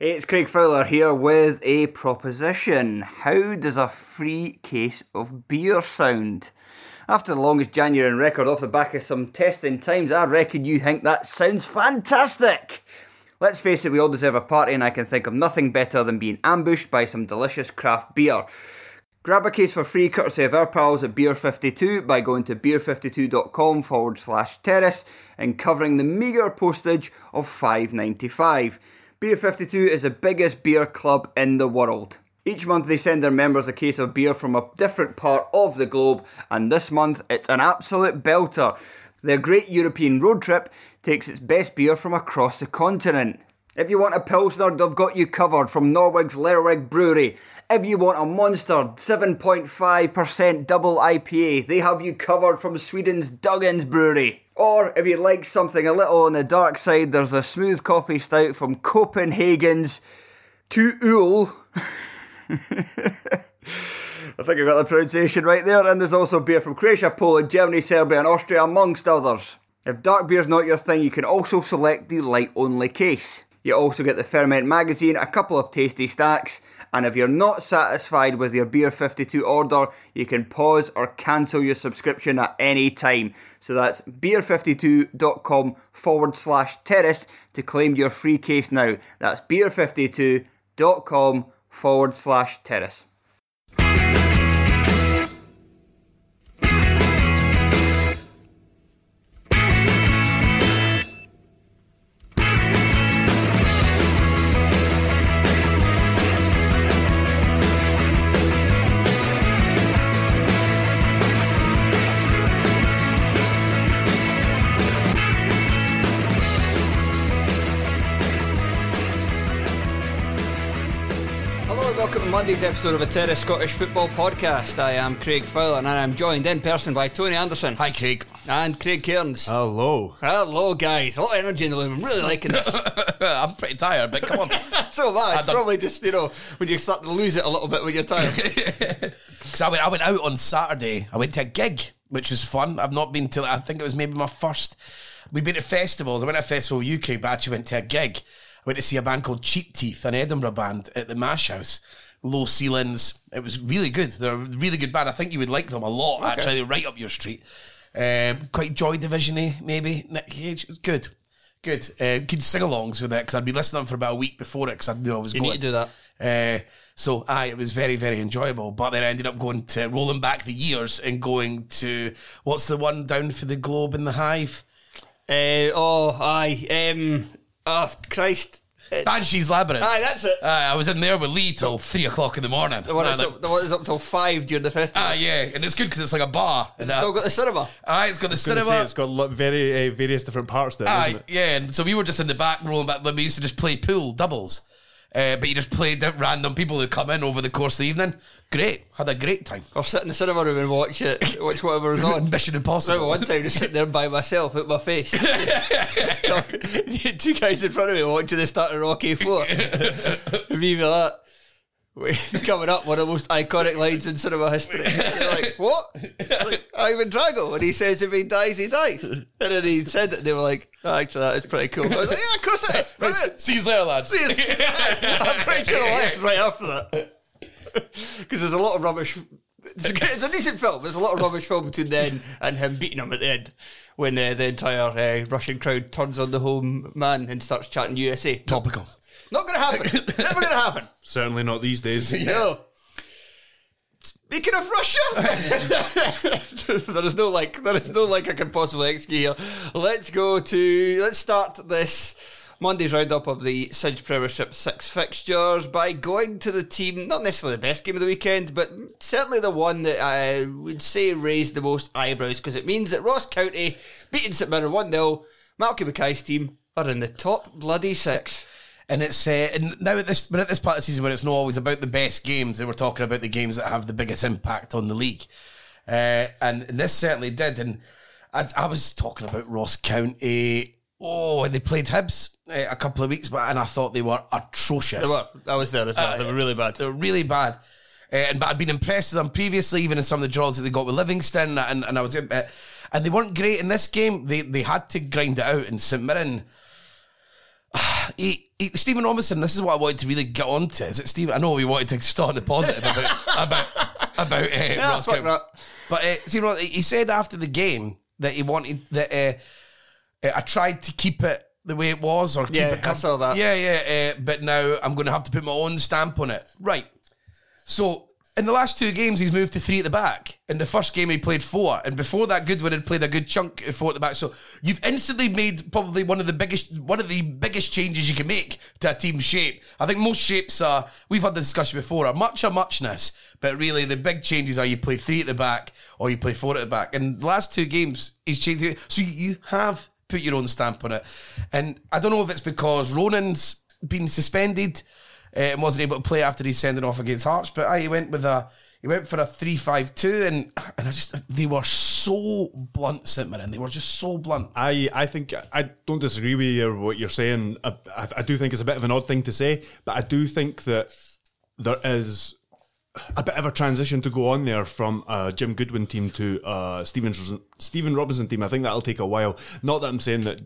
It's Craig Fowler here with a proposition. How does a free case of beer sound? After the longest January on record off the back of some testing times, I reckon you think that sounds fantastic. Let's face it, we all deserve a party, and I can think of nothing better than being ambushed by some delicious craft beer. Grab a case for free courtesy of our pals at Beer52 by going to beer52.com forward slash terrace and covering the meagre postage of $5.95. Beer52 is the biggest beer club in the world. Each month they send their members a case of beer from a different part of the globe, and this month it's an absolute belter. Their great European road trip takes its best beer from across the continent. If you want a Pilsner, they've got you covered from Norway's Lervig Brewery. If you want a Monster 7.5% double IPA, they have you covered from Sweden's Dugges Brewery. Or if you'd like something a little on the dark side, there's a smooth coffee stout from Copenhagen's To Øl. I think I got the pronunciation right there. And there's also beer from Croatia, Poland, Germany, Serbia, and Austria, amongst others. If dark beer's not your thing, you can also select the light only case. You also get the Ferment magazine, a couple of tasty stacks, and if you're not satisfied with your Beer 52 order, you can pause or cancel your subscription at any time. So that's beer52.com forward slash terrace to claim your free case now. That's beer52.com forward slash terrace. Monday's episode of a Terrace Scottish Football Podcast. I am Craig Fowler and I'm joined in person by Tony Anderson. Hi, Craig. And Craig Cairns. Hello. Hello, guys. A lot of energy in the room. I'm really liking this. I'm pretty tired, but come on. so am I. It's probably just, you know, when you start to lose it a little bit when you're tired. Because I went, I went out on Saturday. I went to a gig, which was fun. I've not been to, I think it was maybe my first. We've been to festivals. I went to a festival UK, but I actually went to a gig. I went to see a band called Cheap Teeth, an Edinburgh band at the Mash House. Low ceilings. It was really good. They're a really good band. I think you would like them a lot, actually. They're right up your street. Um, quite Joy Division maybe. Nick Cave. Good. Good. Uh, good sing alongs with it because I'd been listening for about a week before it because I knew I was You going. need to do that. Uh, so, aye, it was very, very enjoyable. But then I ended up going to rolling back the years and going to what's the one down for the Globe in the Hive? Uh, oh, aye. Um, oh, Christ. Banshee's Labyrinth. aye, that's it. Aye, I was in there with Lee till three o'clock in the morning. The one, And that's like, up, the one that's up till five during the festival. Ah, yeah, and it's good because it's like a bar. Has And it that- still got the cinema? Aye, it's got the Gonna cinema. say it's got lo- very uh, various different parts to it, Aye, isn't it? yeah, and so we were just in the back rolling back. We used to just play pool doubles. Uh, but you just played at random people who come in over the course of the evening. Great, had a great time. Or sit in the cinema room and watch it, watch whatever was on. Mission I remember Impossible. one time just sitting there by myself at my face. Two guys in front of me watching the start of Rocky Four. me with that. Coming up, one of the most iconic lines in cinema history. You're like, what? Like Ivan Drago, when he says if he dies, he dies. And then he said it, they were like, oh, actually, that is pretty cool. I was like, yeah, of course it is. Brilliant. See you later, lads. See you- I'm pretty sure I left right after that. Because there's a lot of rubbish. It's a, it's a decent film. There's a lot of rubbish film between then and him beating him at the end when uh, the entire uh, Russian crowd turns on the home man and starts chanting USA. Topical. Not going to happen. Never going to happen. Certainly not these days. No. Speaking of Russia, there is no like there is no like I can possibly execute here. Let's go to let's start this Monday's roundup of the cinch Premiership six fixtures by going to the team, not necessarily the best game of the weekend, but certainly the one that I would say raised the most eyebrows because it means that Ross County beating St Mirren 1 0, Malky Mackay's team are in the top bloody six. And it's uh, and now at this, but at this part of the season where it's not always about the best games, they were talking about the games that have the biggest impact on the league, uh, and, and this certainly did. And I, I was talking about Ross County. Oh, and they played Hibs uh, a couple of weeks back, and I thought they were atrocious. They were. I was there as well. they were really bad. They were really bad. Uh, and but I'd been impressed with them previously, even in some of the draws that they got with Livingston, and, and I was, uh, and they weren't great in this game. They they had to grind it out, and St Mirren. He, Stephen Robinson, this is what I wanted to really get on to. Is it Stephen? I know we wanted to start on the positive about about about uh, Yeah, Ross County. But uh, Stephen, he said after the game that he wanted that uh, uh, I tried to keep it the way it was, or keep Yeah, it. I saw that. Yeah, yeah. Uh, but now I'm going to have to put my own stamp on it. Right. So in the last two games, he's moved to three at the back. In the first game, he played four, and before that, Goodwin had played a good chunk of four at the back. So you've instantly made probably one of the biggest one of the biggest changes you can make to a team's shape. I think most shapes are we've had the discussion before are much a muchness, but really the big changes are you play three at the back or you play four at the back. And the last two games, he's changed. So you have put your own stamp on it, and I don't know if it's because Ronan's been suspended uh, and wasn't able to play after he's sending off against Hearts. But I he went with a he went for a three five two, and and I just they were so blunt, St. They were just so blunt. I, I think I don't disagree with you what you're saying. I, I, I do think it's a bit of an odd thing to say, but I do think that there is a bit of a transition to go on there from a Jim Goodwin team to uh, a Stephen Stephen Robinson team. I think that'll take a while. Not that I'm saying that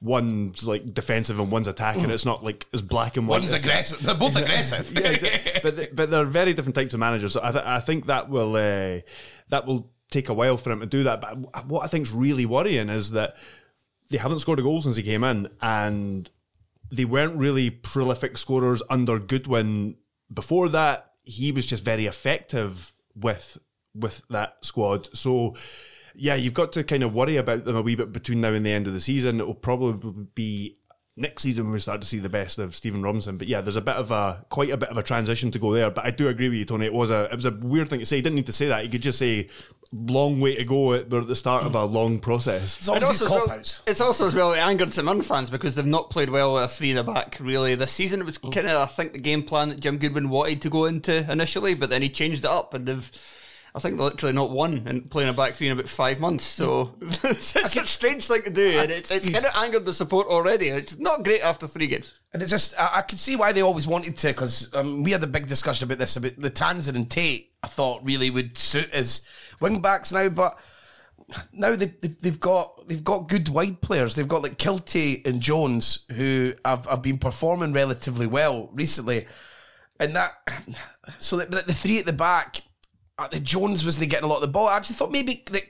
one's like defensive and one's attacking. Mm. It's not like as black and white. One's aggressive. They're both aggressive. yeah, but th- but they're very different types of managers. So I, th- I think that will uh, that will take a while for him to do that. But what I think's really worrying is that they haven't scored a goal since he came in, and they weren't really prolific scorers under Goodwin. Before that, he was just very effective with with that squad. So. Yeah, you've got to kind of worry about them a wee bit between now and the end of the season. It will probably be next season when we start to see the best of Stephen Robinson. But yeah, there's a bit of a quite a bit of a transition to go there. But I do agree with you, Tony. It was a it was a weird thing to say. You didn't need to say that. You could just say long way to go. We're at the start of a long process. It's And also as well, it's also as well it angered some Mirren fans because they've not played well with a three in the back really this season. It was kind of I think the game plan that Jim Goodwin wanted to go into initially, but then he changed it up and they've. I think they're literally not one and playing a back three in about five months. So it's, it's a strange thing to do, and it's it's kind of angered the support already. It's not great after three games. And it just, I, I could see why they always wanted to, because um, we had a big discussion about this, about the Tanser and Tait, I thought really would suit as wing backs now, but now they, they, they've got they've got good wide players. They've got like Kiltie and Jones, who have, have been performing relatively well recently. And that, so the, the three at the back, Uh, the Jones wasn't getting a lot of the ball. I actually thought maybe that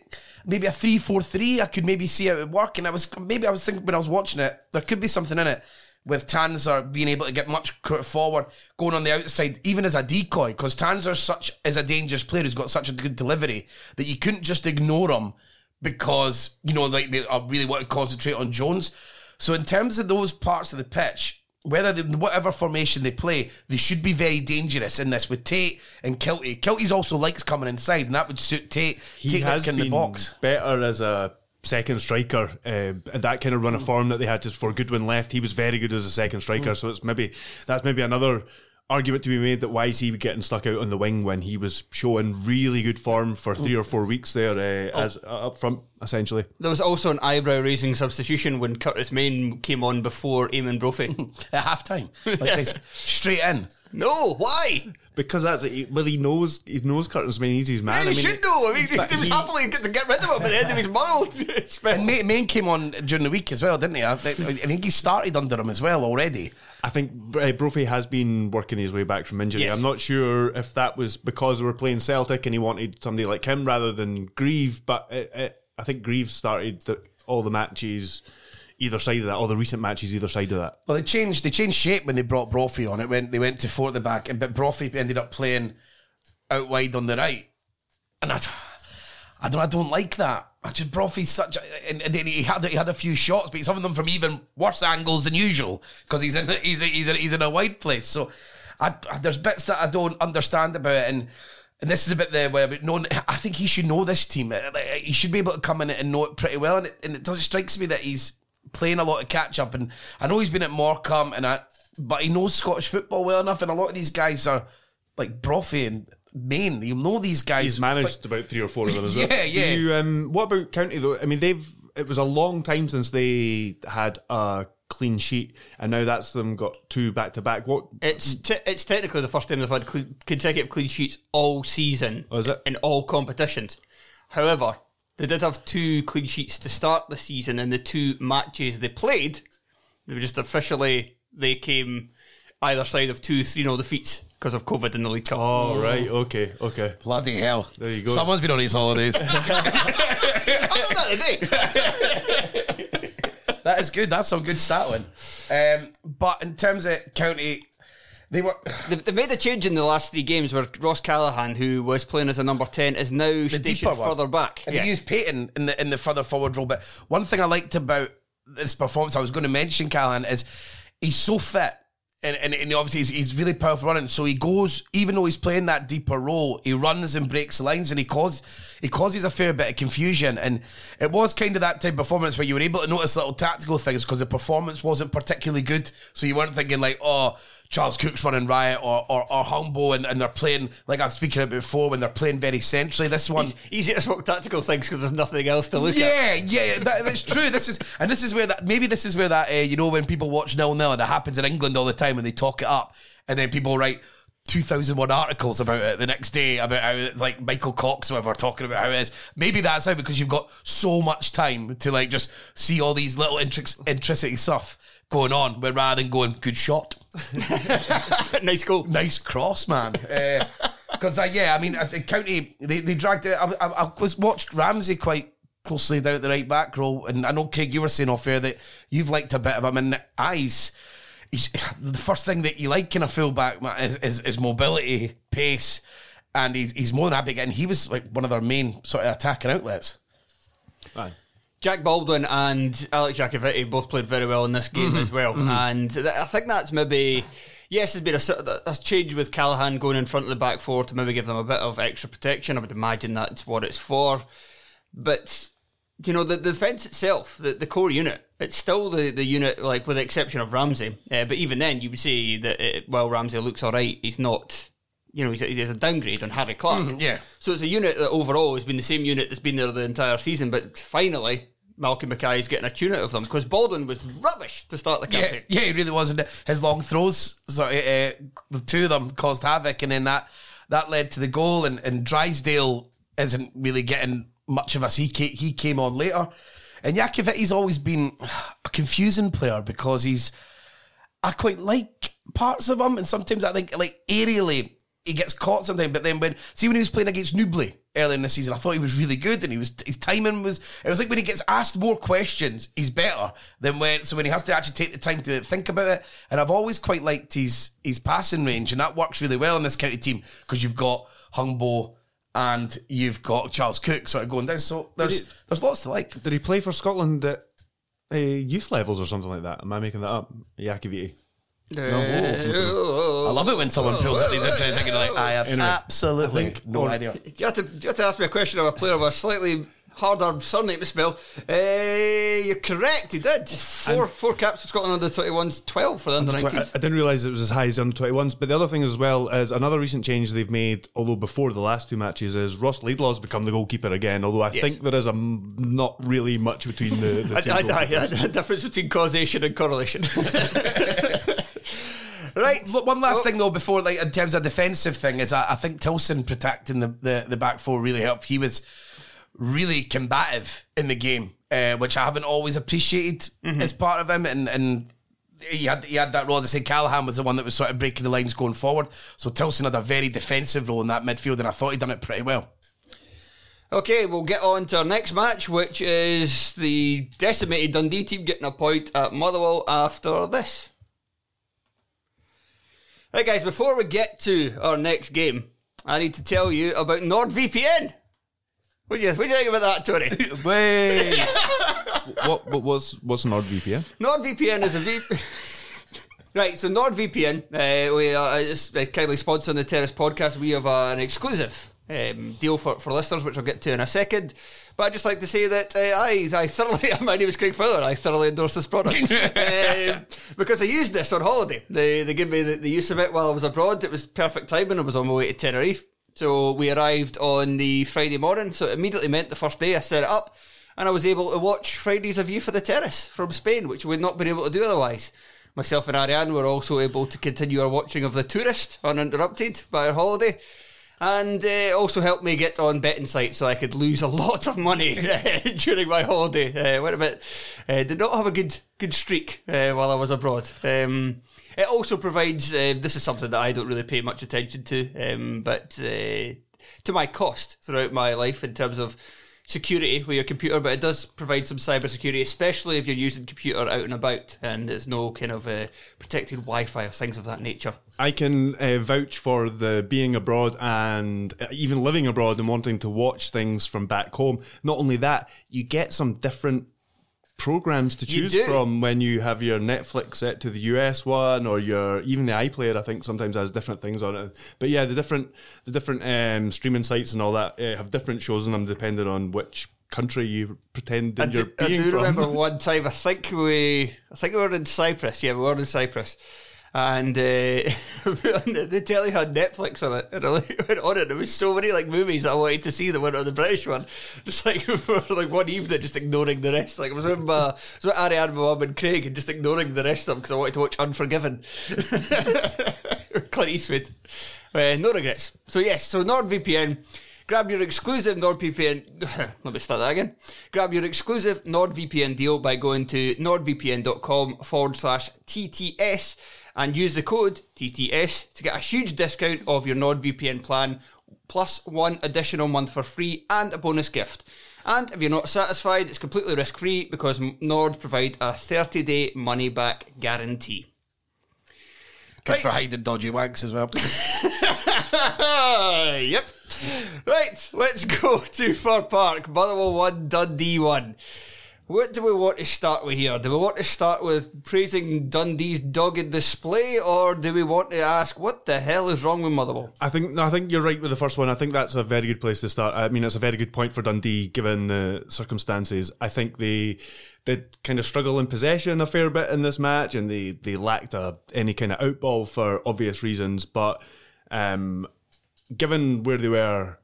maybe a three four three. I could maybe see it would work. And I was maybe I was thinking when I was watching it, there could be something in it with Tanser being able to get much forward, going on the outside, even as a decoy, because Tanser such is a dangerous player who's got such a good delivery that you couldn't just ignore him because you know like they I really want to concentrate on Jones. So in terms of those parts of the pitch, whether they, whatever formation they play, they should be very dangerous in this with Tait and Kiltie. Kiltie's also likes coming inside, and that would suit Tait. He Tait has been in the box. better as a second striker. Uh, that kind of run of form that they had just before Goodwin left, he was very good as a second striker. So it's maybe that's maybe another argument to be made that why is he getting stuck out on the wing when he was showing really good form for three or four weeks there uh, as uh, up front essentially. There was also an eyebrow raising substitution when Curtis Main came on before Eamonn Brophy. At half time. Like this, straight in. no, why? Because that's well, he knows he knows Curtis Main, he's his man. he I mean, should know. I mean, but he was he- happily get to get rid of him at the end of his mouth. And Main, Main came on during the week as well, didn't he? I think, I think he started under him as well already. I think uh, Brophy has been working his way back from injury. Yes. I'm not sure if that was because they were playing Celtic and he wanted somebody like him rather than Greive, but it, it, I think Greive started the, all the matches either side of that, or the recent matches either side of that. Well, they changed they changed shape when they brought Brophy on. It went they went to four at the back, and but Brophy ended up playing out wide on the right. And I, I don't I don't like that. I just Brophy's such, a, and, and then he had he had a few shots, but some of them from even worse angles than usual because he's in he's he's in, he's in a wide place. So I, I- there's bits that I don't understand about it, and and this is a bit the where no, I think he should know this team. He should be able to come in and know it pretty well, and it, and it does strikes me that he's playing a lot of catch up. And I know he's been at Morecambe, and I, but he knows Scottish football well enough. And a lot of these guys are like Brophy and Main. You know these guys. He's managed about three or four of them as well. Yeah, yeah. You, um, what about County though? I mean, they've it was a long time since they had a clean sheet, and now that's them got two back to back. What It's te- it's technically the first time they've had cle- consecutive clean sheets all season. Oh, is it? in all competitions? However, they did have two clean sheets to start the season, and the two matches they played, they were just officially they came either side of two three 0 defeats because of COVID in the League Cup. Oh right, okay, okay. Bloody hell. There you go. Someone's been on his holidays. I did that today. that is good. That's some good stat Um, but in terms of county, they were They've, they've made a change in the last three games where Ross Callachan, who was playing as a number ten, is now the stationed further back. and Yes. they used Paton in the in the further forward role. But one thing I liked about this performance, I was going to mention Callachan, is he's so fit. And, and, and obviously he's, he's really powerful running. So he goes, even though he's playing that deeper role, he runs and breaks lines, and he causes he causes a fair bit of confusion. And it was kind of that type of performance where you were able to notice little tactical things because the performance wasn't particularly good. So you weren't thinking like, oh, Charles Cook's running riot or or, or Hungbo, and, and they're playing like I've speaking about before when they're playing very centrally. This one, It's easy to spot tactical things because there's nothing else to look at. yeah, yeah, that, that's true. This is, and this is where that maybe this is where that uh, you know when people watch nil nil, and it happens in England all the time when they talk it up, and then people write. 2001 articles about it the next day about how like Michael Cox or whatever talking about how it is maybe that's how because you've got so much time to like just see all these little intric- intricate stuff going on where rather than going good shot nice goal. nice cross, man. Because uh, yeah, I mean, I think County they, they dragged it. I, I, I was watched Ramsey quite closely down at the right back row, and I know Craig, you were saying off air that you've liked a bit of him in the eyes. He's, the first thing that you like in a fullback man, is, is, is mobility, pace, and he's he's more than happy. And he was like one of their main sort of attacking outlets. Aye. Jack Baldwin and Alex Iacovitti both played very well in this game mm-hmm. as well, mm-hmm. and th- I think that's maybe yes, there's been a, a change with Callachan going in front of the back four to maybe give them a bit of extra protection. I would imagine that's what it's for, but you know the, the defense itself, the, the core unit, it's still the, the unit like with the exception of Ramsey. Uh, but even then, you would say that uh, it, while Ramsey looks all right, he's not. You know, he's a, downgrade on Harry Clarke. Mm-hmm, yeah. So it's a unit that overall has been the same unit that's been there the entire season, but finally Malcolm Mackay is getting a tune out of them because Baldwin was rubbish to start the Yeah, campaign. yeah, he really wasn't. His long throws, so uh, two of them caused havoc, and then that that led to the goal. And, and Drysdale isn't really getting much of us. He came, he came on later, and Iacovitti's always been a confusing player because he's. I quite like parts of him, and sometimes I think like aerially he gets caught sometimes. But then when see when he was playing against Newbley earlier in the season, I thought he was really good, and he was his timing was. It was like when he gets asked more questions, he's better than when. So when he has to actually take the time to think about it, and I've always quite liked his his passing range, and that works really well in this county team because you've got Hungbo. And you've got Charles Cook sort of going down. So there's there's lots to like. Did he play for Scotland at uh, youth levels or something like that? Am I making that up? Iacovitti. I love it when someone pulls up these interesting things and like, I have Anyway, absolutely I think- no or- idea. You have, to, you have to ask me a question of a player with a slightly harder surname to spell. Uh, you're correct, he did. Four four caps for Scotland under 21s, 12 for the under I, 19s. I didn't realise it was as high as the under 21s. But the other thing as well is another recent change they've made, although before the last two matches, is Ross Laidlaw's become the goalkeeper again. Although I Yes. think there is a m- not really much between the, the I, two. I, I, goalkeepers. a difference between causation and correlation. right. Look, one last thing though, before like in terms of defensive thing, is I, I think Tillson protecting the, the the back four really helped. He was really combative in the game, uh, which I haven't always appreciated as part of him, and and. He had, he had that role. As I said, Callachan was the one that was sort of breaking the lines going forward. So Tillson had a very defensive role in that midfield, and I thought he'd done it pretty well. Okay, we'll get on to our next match, which is the decimated Dundee team getting a point at Motherwell after this. Right, guys, before we get to our next game, I need to tell you about NordVPN. What do you, what do you think about that, Tony? Wait. what, what was what's NordVPN? NordVPN is a VPN. right, so NordVPN, uh, we are it's uh, kindly sponsoring the Terrace podcast. We have uh, an exclusive um, deal for, for listeners, which I'll get to in a second. But I'd just like to say that uh, I, I thoroughly, my name is Craig Fowler, I thoroughly endorse this product. um, because I used this on holiday. They, they gave me the, the use of it while I was abroad. It was perfect timing. I was on my way to Tenerife. So we arrived on the Friday morning, so it immediately meant the first day I set it up and I was able to watch Friday's of You for the Terrace from Spain, which we'd not been able to do otherwise. Myself and Ariane were also able to continue our watching of The Tourist uninterrupted by our holiday. And uh, also helped me get on betting sites so I could lose a lot of money during my holiday. Uh, went uh, did not have a good good streak uh, while I was abroad. Um, it also provides. Uh, this is something that I don't really pay much attention to, um, but uh, to my cost throughout my life in terms of security with your computer, but it does provide some cyber security, especially if you're using computer out and about and there's no kind of uh, protected Wi-Fi or things of that nature. I can uh, vouch for the being abroad and uh, even living abroad and wanting to watch things from back home. Not only that, you get some different programs to choose from when you have your Netflix set to the US one or your even the iPlayer I think sometimes has different things on it. But yeah, the different the different um, streaming sites and all that uh, have different shows in them depending on which country you pretend I that you're do, I do from. remember one time. I think we, I think we were in Cyprus. Yeah, we were in Cyprus, and uh, the, telly had Netflix on it, and I like, went on it. There was so many like movies I wanted to see that went on the British one. Just like for like one evening, just ignoring the rest. Like I was with my, I was with Ariane, my mum, and Craig, and just ignoring the rest of them because I wanted to watch Unforgiven. Clint Eastwood. Uh, no regrets. So yes, so NordVPN. Grab your exclusive NordVPN. Let me start that again. Grab your exclusive NordVPN deal by going to nordvpn.com forward slash TTS and use the code TTS to get a huge discount of your NordVPN plan plus one additional month for free and a bonus gift. And if you're not satisfied, it's completely risk free because Nord provide a 30 day money back guarantee. Good for hiding dodgy wanks as well. yep. Right, let's go to Fir Park. Motherwell 1, Dundee 1. What do we want to start with here? Do we want to start with praising Dundee's dogged display, or do we want to ask what the hell is wrong with Motherwell? I think I think you're right with the first one. I think that's a very good place to start. I mean, it's a very good point for Dundee given the circumstances. I think they did kind of struggle in possession a fair bit in this match, and they they lacked a, any kind of outball for obvious reasons. But um, given where they were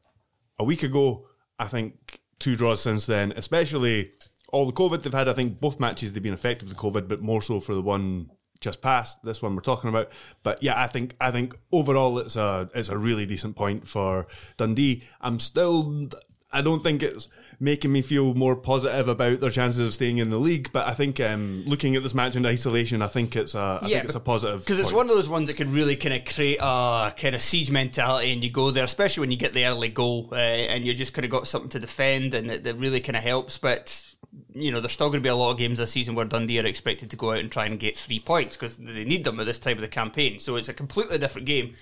a week ago, I think two draws since then, especially all the COVID they've had. I think both matches they've been affected with COVID, but more so for the one just past this one we're talking about. But yeah, I think I think overall it's a it's a really decent point for Dundee. I'm still I don't think it's making me feel more positive about their chances of staying in the league. But I think um, looking at this match in isolation, I think it's a I think it's a positive because it's one of those ones that can really kind of create a kind of siege mentality, and you go there, especially when you get the early goal, uh, and you just kind of got something to defend, and it, that really kind of helps. But you know, there's still going to be a lot of games this season where Dundee are expected to go out and try and get three points because they need them at this time of the campaign. So it's a completely different game.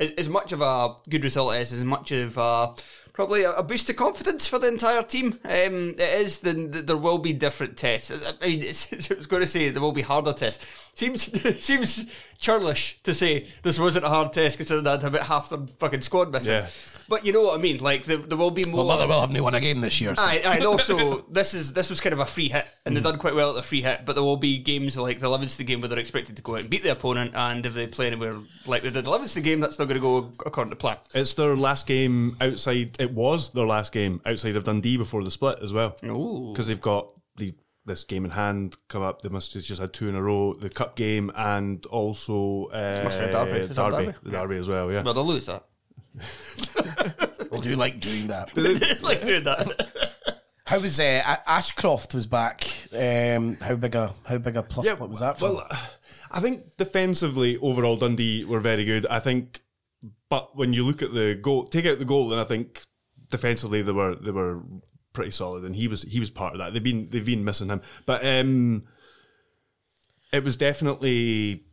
As, as much of a good result as as much of a probably a, a boost of confidence for the entire team. Um, it is. The, the, there will be different tests. I mean, it's, I was going to say there will be harder tests. Seems seems churlish to say this wasn't a hard test considering I'd about half the fucking squad missing. Yeah. But you know what I mean. Like there, there will be more. Well, Motherwell haven't won a game this year. So. Aye, aye, and also this is this was kind of a free hit, and they've done quite well at the free hit. But there will be games like the Livingston game where they're expected to go out and beat the opponent, and if they play anywhere like they did the Livingston game, that's not going to go according to plan. It's their last game outside. It was their last game outside of Dundee before the split as well. Ooh. because they've got the this game in hand come up. They must have just had two in a row: the cup game and also uh, Must be a derby. Is that derby, derby? the derby as well. Yeah, Well, they'll lose that. I do like doing that. like doing that. How was uh, Ashcroft was back? Um, how big a how big a plus? what was that for? Well, I think defensively overall Dundee were very good. I think, but when you look at the goal, take out the goal, then I think defensively they were they were pretty solid, and he was he was part of that. They've been they've been missing him, but um, it was definitely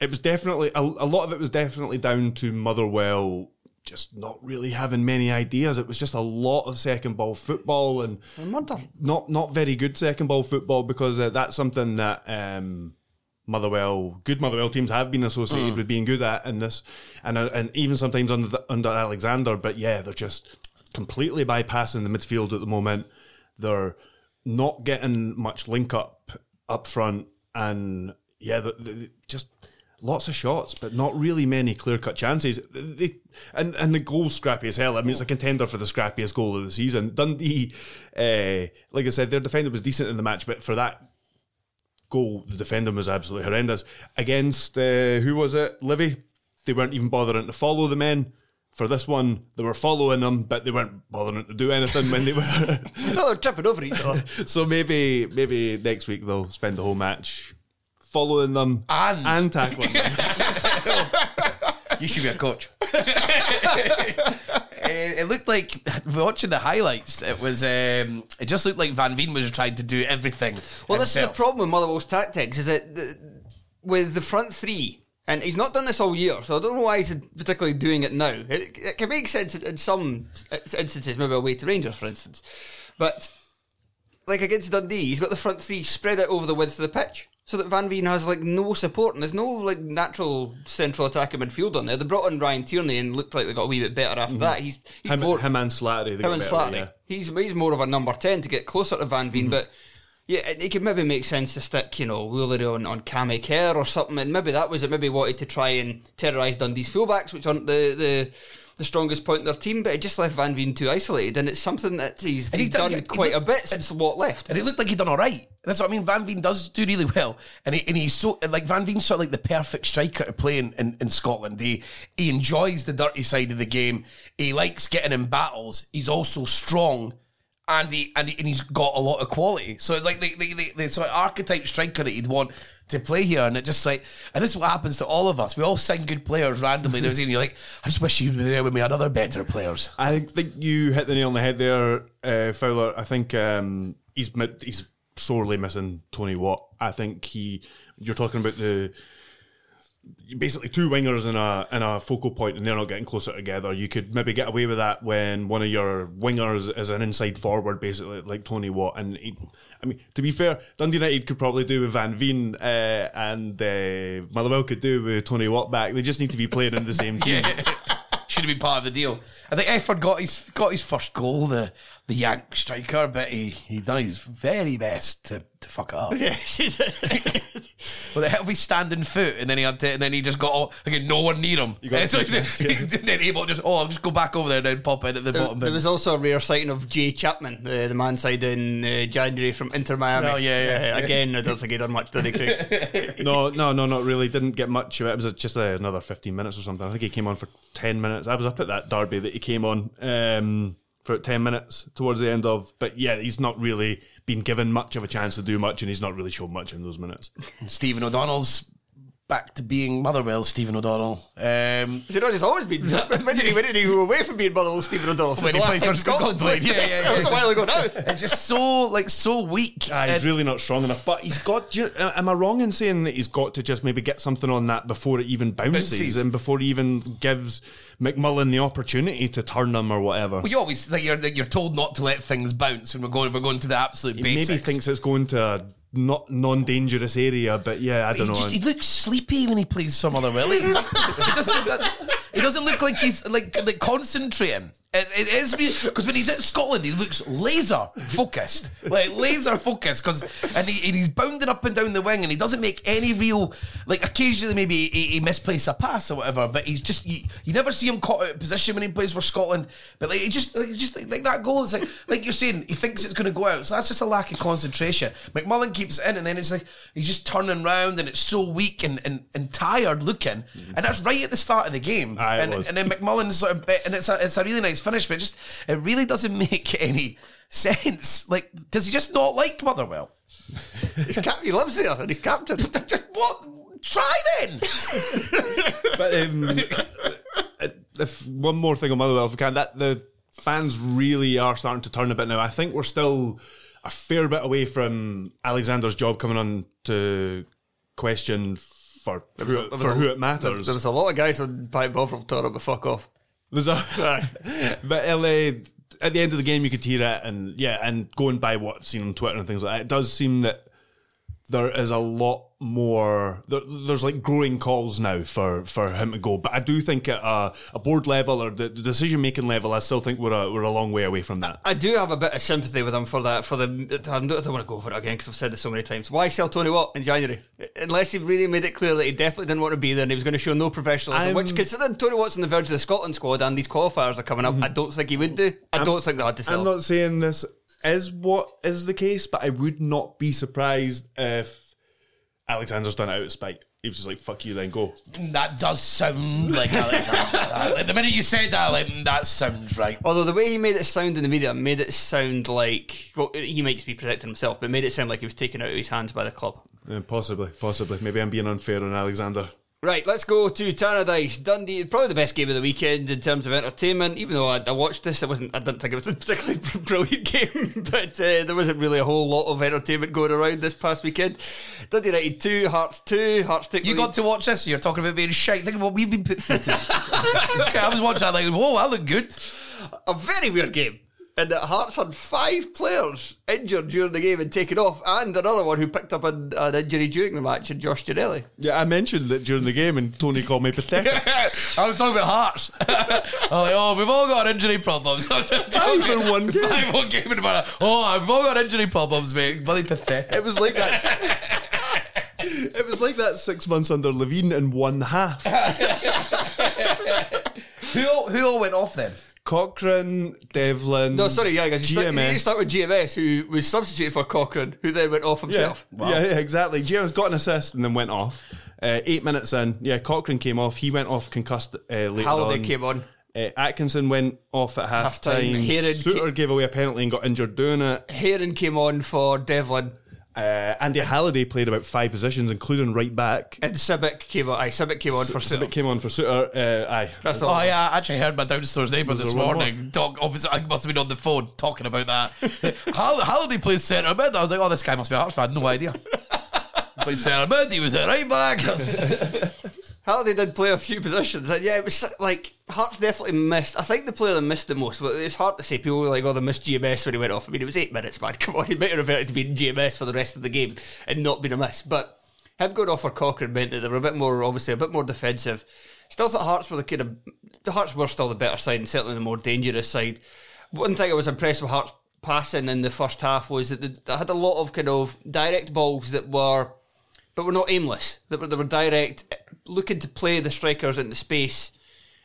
it was definitely a, a lot of it was definitely down to Motherwell just not really having many ideas. It was just a lot of second ball football and not not very good second ball football because uh, that's something that um, Motherwell good Motherwell teams have been associated with being good at in this and uh, and even sometimes under the, under Alexander. But yeah, they're just completely bypassing the midfield at the moment. They're not getting much link up up front and yeah, they they- just lots of shots, but not really many clear cut chances. They, and and the goal's scrappy as hell. I mean, it's a contender for the scrappiest goal of the season. Dundee, uh, like I said, their defender was decent in the match, but for that goal, the defender was absolutely horrendous. Against uh, who was it? Livy. They weren't even bothering to follow the men. For this one, they were following them, but they weren't bothering to do anything when they were. no, they're tripping over each other. so maybe maybe next week they'll spend the whole match following them And- and tackling them. You should be a coach. Eh, it looked like watching the highlights. It was. Um, it just looked like Van Veen was trying to do everything. Well, this is the problem with Motherwell's tactics is that the, with the front three, and he's not done this all year, so I don't know why he's particularly doing it now. It, it can make sense in some instances, maybe away to Rangers, for instance, but like against Dundee, he's got the front three spread out over the width of the pitch. So that Van Veen has like no support and there's no like natural central attacking midfield on there. They brought in Ryan Tierney and looked like they got a wee bit better after that. He's, he's him, more him and Slattery. him and Slattery. yeah. He's he's more of a number ten to get closer to Van Mm-hmm. Veen, but yeah, it, it could maybe make sense to stick, you know, Woolery on on Cammy Kerr or something, and maybe that was it. Maybe wanted to try and terrorise Dundee's fullbacks, which aren't the the. The strongest point in their team, but it just left Van Veen too isolated, and it's something that he's, he's, he's done- done, quite a looked- bit since what left. And it looked like he'd done all right. That's Watt I mean. Van Veen does do really well, and he, and he's so like Van Veen's sort of like the perfect striker to play in, in, in Scotland. He he enjoys the dirty side of the game. He likes getting in battles. He's also strong, and he and, he, and he's got a lot of quality. So it's like the the, the, the sort of archetype striker that you'd want to play here, and it just like and this is what happens to all of us. We all sign good players randomly, and you're like, I just wish you were there with me, had other better players. I think you hit the nail on the head there, uh, Fowler. I think um, he's he's sorely missing Tony Watt. I think he. You're talking about the basically two wingers in a in a focal point, and they're not getting closer together. You could maybe get away with that when one of your wingers is an inside forward, basically like Tony Watt. And he, I mean, to be fair, Dundee United could probably do with Van Veen, uh, and uh, Motherwell could do with Tony Watt back. They just need to be playing in the same team. Should have been part of the deal. I think Efford got his got his first goal, the the Yank striker, but he he done his very best to, to fuck it up. With a heavy standing foot, and then he had to, and then he just got all, again no one near him. got and, so to- and then he just oh I'll just go back over there and then pop in at the There, bottom. there bin. was also a rare sighting of Jay Chapman, the, the man side in uh, January from Inter Miami. Oh, yeah, yeah. Uh, again, I don't think he done much, did he, Craig? no, no, no, not really. Didn't get much of it. It was just uh, another 15 minutes or something. I think he came on for 10 minutes. I was up at that derby that he came on um, for 10 minutes towards the end of. But yeah, he's not really been given much of a chance to do much, and he's not really shown much in those minutes. Stephen O'Donnell's back to being Motherwell, Stephen O'Donnell. Um, Is it not just always been? when, did he, when did he go away from being Motherwell Stephen O'Donnell? When he the plays for Scotland Scotland, played. yeah, yeah, That was a while ago now. it's just so like so weak. Ah, he's And- really not strong enough. But he's got. you- uh, Am I wrong in saying that he's got to just maybe get something on that before it even bounces, Bounces. and before he even gives McMullan the opportunity to turn them or whatever? Well, you always like you're you're told not to let things bounce when we're going we're going to the absolute He basics. maybe thinks it's going to a not non-dangerous area, but yeah, I don't know. just he looks sleepy when he plays some other Willie. he doesn't he doesn't look like he's like like concentrating. It, it is because when he's at Scotland, he looks laser focused, like laser focused. Because and, he, and he's bounding up and down the wing, and he doesn't make any real like. Occasionally, maybe he, he misplaces a pass or whatever, but he's just you, you never see him caught out of position when he plays for Scotland. But like he just like, just like, like that goal is like like you're saying, he thinks it's going to go out, so that's just a lack of concentration. McMullan keeps it in, and then it's like he's just turning round, and it's so weak and and, and tired looking, and that's right at the start of the game. Aye, and, and then McMullan's sort of bit, and it's a it's a really nice finish, but it just it really doesn't make any sense. Like, does he just not like Motherwell? He's cap- he lives there and he's captain. Just what? Try then. But um, uh, if one more thing on Motherwell, if we can, that the fans really are starting to turn a bit now. I think we're still a fair bit away from Alexander's job coming on to question for who, for who it matters. There was a lot of guys on Pie and Bovril telling him to fuck off. There's a, but LA at the end of the game you could hear it, and yeah, and going by what I've seen on Twitter and things like that, it does seem that there is a lot more. There, there's like growing calls now for for him to go, but I do think at a, a board level or the, the decision making level, I still think we're a, we're a long way away from that. I do have a bit of sympathy with him for that. For the, I don't, I don't want to go over it again because I've said this so many times. Why sell Tony Watt in January? Unless he really made it clear that he definitely didn't want to be there and he was going to show no professionalism. I'm- which, considering Tony Watt's on the verge of the Scotland squad and these qualifiers are coming up, I mm-hmm. don't think he would do. I don't think they had to sell. I'm not saying this is what is the case, but I would not be surprised if Alexander's done it out of spite. He was just like, "Fuck you, then go." that does sound like Alexander. like, the minute you said that, like mm, that sounds right. Although the way he made it sound in the media made it sound like well, he might just be protecting himself, but made it sound like he was taken out of his hands by the club. Uh, possibly, possibly. Maybe I'm being unfair on Alexander. Right, let's go to Tannadice. Dundee, probably the best game of the weekend in terms of entertainment. Even though I, I watched this, it wasn't. I didn't think it was a particularly brilliant game, but uh, there wasn't really a whole lot of entertainment going around this past weekend. Dundee United two, Hearts two, Hearts take. You got to watch this. You're talking about being shite. Think of what we've been put through. To. okay, I was watching that like, whoa, I look good. a very weird game. And that Hearts had five players injured during the game and taken off, and another one who picked up an, an injury during the match, and Josh Ginnelly. Yeah, I mentioned that during the game, and Tony called me pathetic. I was talking about Hearts. I'm like, oh, we've all got injury problems. Five in one game. Five one game in a Oh, we've all got injury problems, mate. Bloody pathetic. it was like that. it was like that six months under Levein in one half. Who all, who all went off then? Cochrane, Devlin. No, sorry, yeah, guys. You, start, you need to start with GMS, who was substituted for Cochrane, who then went off Yeah, himself. yeah, yeah, exactly. GMS got an assist and then went off. Uh, eight minutes in, yeah, Cochrane came off. He went off concussed uh, later Halliday on. came on. Uh, Atkinson went off at half Half-time. time. Haring Souttar ca- gave away a penalty and got injured doing it. Haring came on for Devlin, Uh, Andy Halliday played about five positions, including right back. and Sibbick came on. Aye, Sibbick came on for Sibbick came on for Souttar. Uh, aye. That's all. Oh yeah, I actually heard my downstairs neighbour this morning talk. Obviously, I must have been on the phone talking about that. Hall- Halliday plays centre mid. I was like, oh, this guy must be a Hearts fan. No idea. Played centre mid. He was at right back. Halliday did play a few positions. And yeah, it was like Hearts definitely missed. I think the player that missed the most, but it's hard to say. People were like, "Oh, they missed GMS when he went off." I mean, it was eight minutes, man. Come on, he might have reverted to being GMS for the rest of the game and not been a miss. But him going off for Cochrane meant that they were a bit more, obviously, a bit more defensive. Still thought Hearts were the kind of the Hearts were still the better side and certainly the more dangerous side. One thing I was impressed with Hearts passing in the first half was that they had a lot of kind of direct balls that were but were not aimless. They were, they were direct, looking to play the strikers into space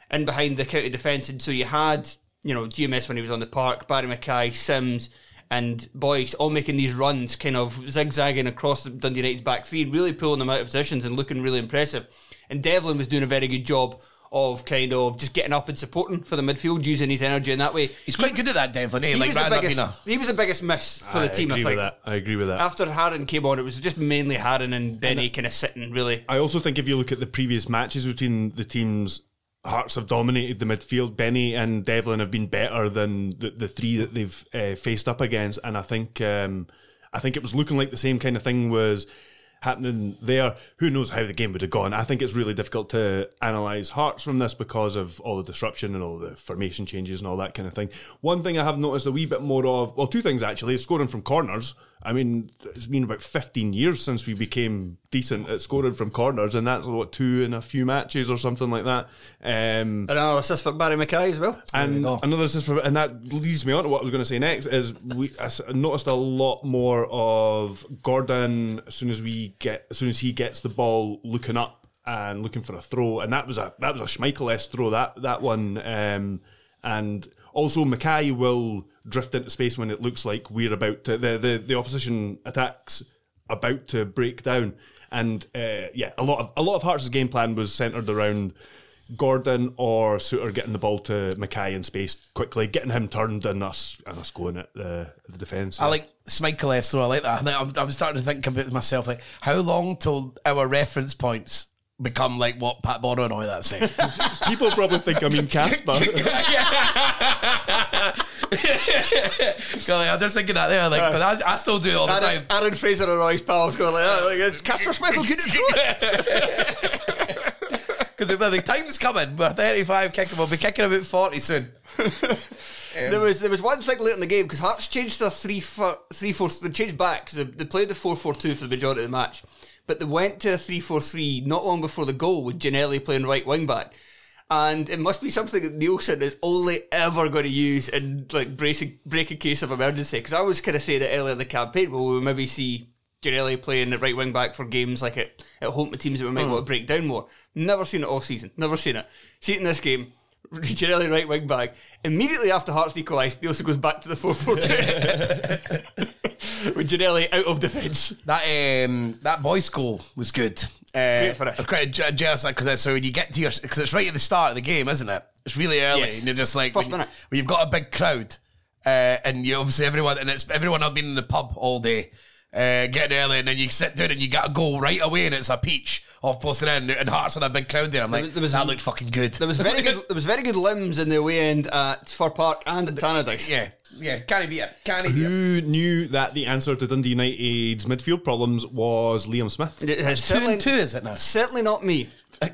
and behind the county defence. And so you had, you know, GMS when he was on the park, Barrie McKay, Simms, and Boyce all making these runs, kind of zigzagging across Dundee United's back three, really pulling them out of positions and looking really impressive. And Devlin was doing a very good job of kind of just getting up and supporting for the midfield, using his energy in that way. He's quite good at that, Devlin. Eh? He, Like was the biggest, he was the biggest miss for I the team, I agree think. with that. I agree with that. After Haring came on, it was just mainly Haring and Benny kind of sitting, really. I also think if you look at the previous matches between the teams, Hearts have dominated the midfield. Benny and Devlin have been better than the, the three that they've uh, faced up against, and I think um, I think it was looking like the same kind of thing was happening there. Who knows how the game would have gone? I think it's really difficult to analyse Hearts from this because of all the disruption and all the formation changes and all that kind of thing. One thing I have noticed a wee bit more of, well, two things actually, scoring from corners. I mean, it's been about 15 years since we became decent at scoring from corners, and that's what two in a few matches or something like that. Um, And another assist for Barrie McKay as well. and another assist for, and that leads me on to what I was going to say next is we I s- noticed a lot more of Gordon as soon as we get as soon as he gets the ball looking up and looking for a throw, and that was a that was a Schmeichel-esque throw that that one, um, and also McKay will drift into space when it looks like we're about to the the, the opposition attacks about to break down. And uh, yeah, a lot of a lot of Hearts' game plan was centered around Gordon or Souttar getting the ball to McKay in space quickly, getting him turned, and us and us going at the, the defence. I like Schmeichel throw. I like that. I'm, I'm starting to think about myself like, how long till our reference points become like what Pat Bonner and all that say? people probably think I mean Kasper. Golly, I'm just thinking that there, like, uh, but I, I still do it all the Aaron, time. Aaron Fraser and Roy's pals going like that. Like, it's Kasper Schmeichel throw it. Because the, the time's coming. We're 35 kicking. We'll be kicking about 40 soon. there was there was one thing late in the game because Hearts changed to a three four three four. They changed back because they, they played the four four two for the majority of the match, but they went to a three four three not long before the goal with Ginnelly playing right wing back. And it must be something that Nielsen is only ever going to use in like breaking break in case of emergency. Because I was kind of saying that earlier in the campaign, well, we maybe see Ginnelly playing the right wing back for games like at, at home to teams that we might hmm. want to break down more. Never seen it all season. Never seen it. See it in this game. Ginnelly right wing back. Immediately after Hearts equalised, Nielsen goes back to the 4 4 2. With Ginnelly out of defence. That um, that boys' goal was good. Uh, Great finish. I'm quite je- jealous because so when you get to your because it's right at the start of the game, isn't it? It's really early, Yes. and you're just like First when, minute. when you've got a big crowd, uh, and you obviously everyone and it's everyone have been in the pub all day, uh, getting early, and then you sit down and you got to go right away, and it's a peach off posted in, and Hearts on a big crowd there. I'm like, was- there was- that looked fucking good. There was very good there was very good limbs in the away end at Fir Park and at Tannadice. yeah, yeah, can he be it? Can he be it? Who knew that the answer to Dundee United's midfield problems was Liam Smith? It has Two and two, is it now? Certainly not me.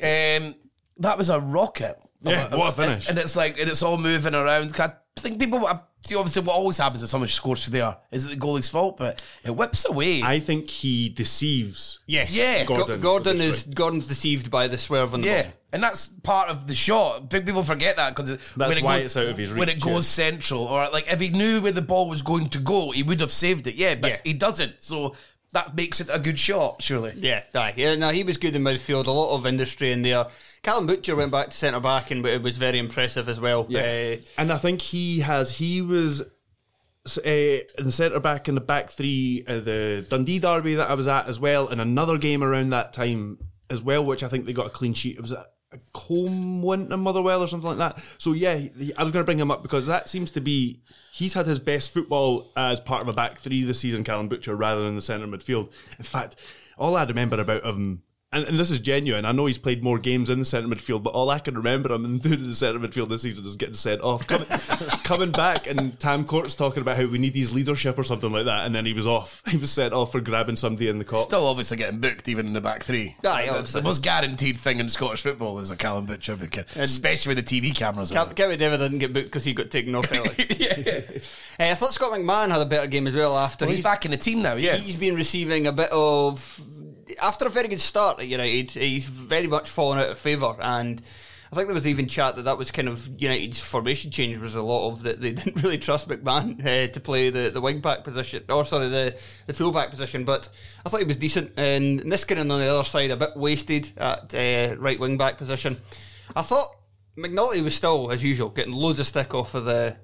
Um, that was a rocket. Yeah, what a finish. And, and it's like, and it's all moving around. I think people, uh, see, obviously, what always happens if someone scores for there uh, is it the goalie's fault, but it whips away. I think he deceives. Yes. Yeah. Gordon, Gordon, Gordon that's is Gordon's deceived by the swerve on the yeah, ball. and that's part of the shot. Big people forget that because That's why it's out of his reach. When it goes yeah. central, or like if he knew where the ball was going to go, he would have saved it. Yeah, but Yeah. he doesn't. So that makes it a good shot, surely. Yeah, aye. yeah. No, he was good in midfield. A lot of industry in there. Callum Butcher went back to centre back and it was very impressive as well. Uh, And I think he has, he was uh, in the centre back in the back three, uh, the Dundee derby that I was at as well, and another game around that time as well, which I think they got a clean sheet. It was a, a home win in Motherwell or something like that. So yeah, he- I was going to bring him up because that seems to be he's had his best football as part of a back three this season, Callum Butcher, rather than the centre midfield. In fact, all I remember about him. And, and this is genuine. I know he's played more games in the centre midfield, but all I can remember him doing in the centre midfield this season is getting sent off, coming, coming back, and Tam Courts talking about how we need his leadership or something like that, and then he was off. He was sent off for grabbing somebody in the cop. Still obviously getting booked even in the back three. Aye, That's the most guaranteed thing in Scottish football is a Callum Butcher, because, especially with the TV cameras. on Cam- it. Kevin David didn't get booked because he got taken off early. Uh, I thought Scott McMann had a better game as well after. Well, he's back in the team now, yeah. He's been receiving a bit of after a very good start at United. He's very much fallen out of favour, and I think there was even chat that that was kind of United's formation change was a lot of that they didn't really trust McMann uh, to play the the wing back position, or sorry the the full back position. But I thought he was decent, and Niskanen on the other side a bit wasted at uh, right wing back position. I thought McNulty was still as usual getting loads of stick off of the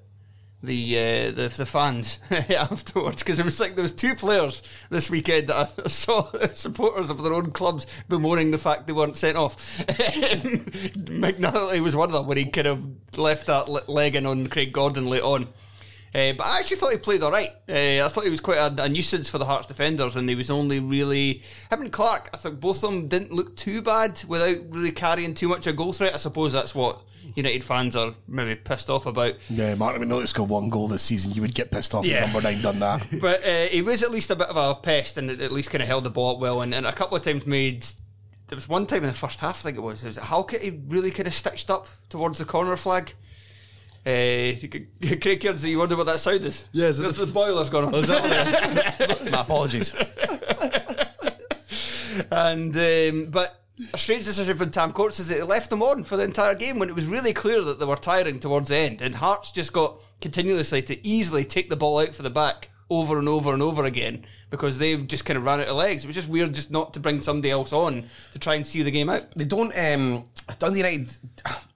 the uh, the, the fans afterwards because it was like there was two players this weekend that I saw supporters of their own clubs bemoaning the fact they weren't sent off. McNally was one of them when he kind of left that leg in on Craig Gordon late on. Uh, but I actually thought he played all right. Uh, I thought he was quite a, a, nuisance for the Hearts defenders, and he was only really him and Clark. I think both of them didn't look too bad without really carrying too much a goal threat. I suppose that's what United fans are maybe pissed off about. Yeah, Martin McNulty scored one goal this season. You would get pissed off yeah. if number nine done that. but uh, he was at least a bit of a pest, and at least kind of held the ball up well, and, and a couple of times made there was one time in the first half, I think it was, it was Halkett he really kind of stitched up towards the corner flag. Uh, Craig Kearns, you wonder what that sound is? Yeah, is the, the boiler's gone on. Oh, My apologies. and um, but a strange decision from Tam Courts is that it left them on for the entire game when it was really clear that they were tiring towards the end, and Hearts just got continuously to easily take the ball out for the back over and over and over again because they just kind of ran out of legs. It was just weird just not to bring somebody else on to try and see the game out. They don't. Um, Dundee United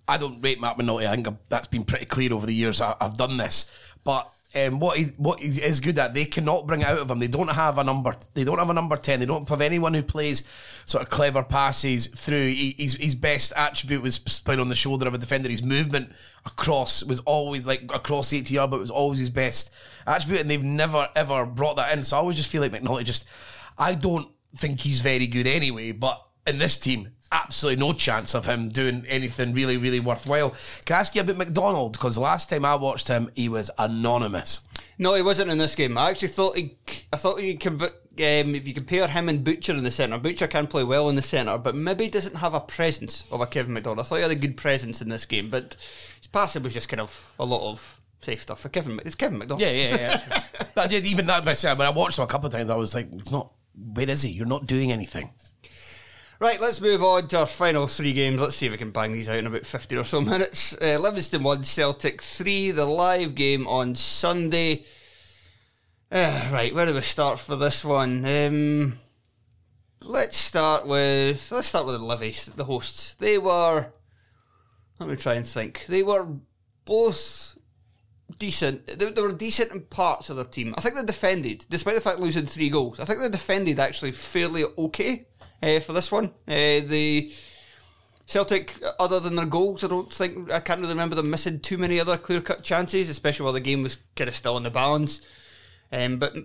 I don't rate Matt McNulty. I think that's been pretty clear over the years. I, have done this, but um, what he what he is good at, they cannot bring out of him. They don't have a number. They don't have a number ten. They don't have anyone who plays sort of clever passes through. He, his his best attribute was playing on the shoulder of a defender. His movement across was always like across eighty yard, but it was always his best attribute. And they've never ever brought that in. So I always just feel like McNulty just. I don't think he's very good anyway, but in this team, absolutely no chance of him doing anything really, really worthwhile. Can I ask you about McDonald? Because the last time I watched him, he was anonymous. No, he wasn't in this game. I actually thought he, I thought he conv- um, if you compare him and Butcher in the centre, Butcher can play well in the centre, but maybe doesn't have a presence of a Kevin McDonald. I thought he had a good presence in this game, but his passing was just kind of a lot of safe stuff for Kevin. It's Kevin McDonald. Yeah, yeah, yeah. but I did even that myself. When I watched him a couple of times, I was like, "It's not. Where is he? You're not doing anything." Right, let's move on to our final three games. Let's see if we can bang these out in about 50 or so minutes. Uh, Livingston 1, Celtic 3, the live game on Sunday. Uh, right, where do we start for this one? Um, let's start with let's start with the Livies, the hosts. They were let me try and think. They were both decent. They, they were decent in parts of their team. I think they defended, despite the fact losing three goals. I think they defended actually fairly okay uh, for this one. Uh, the Celtic, other than their goals, I don't think I can't really remember them missing too many other clear cut chances, especially while the game was kind of still in the balance. Um, but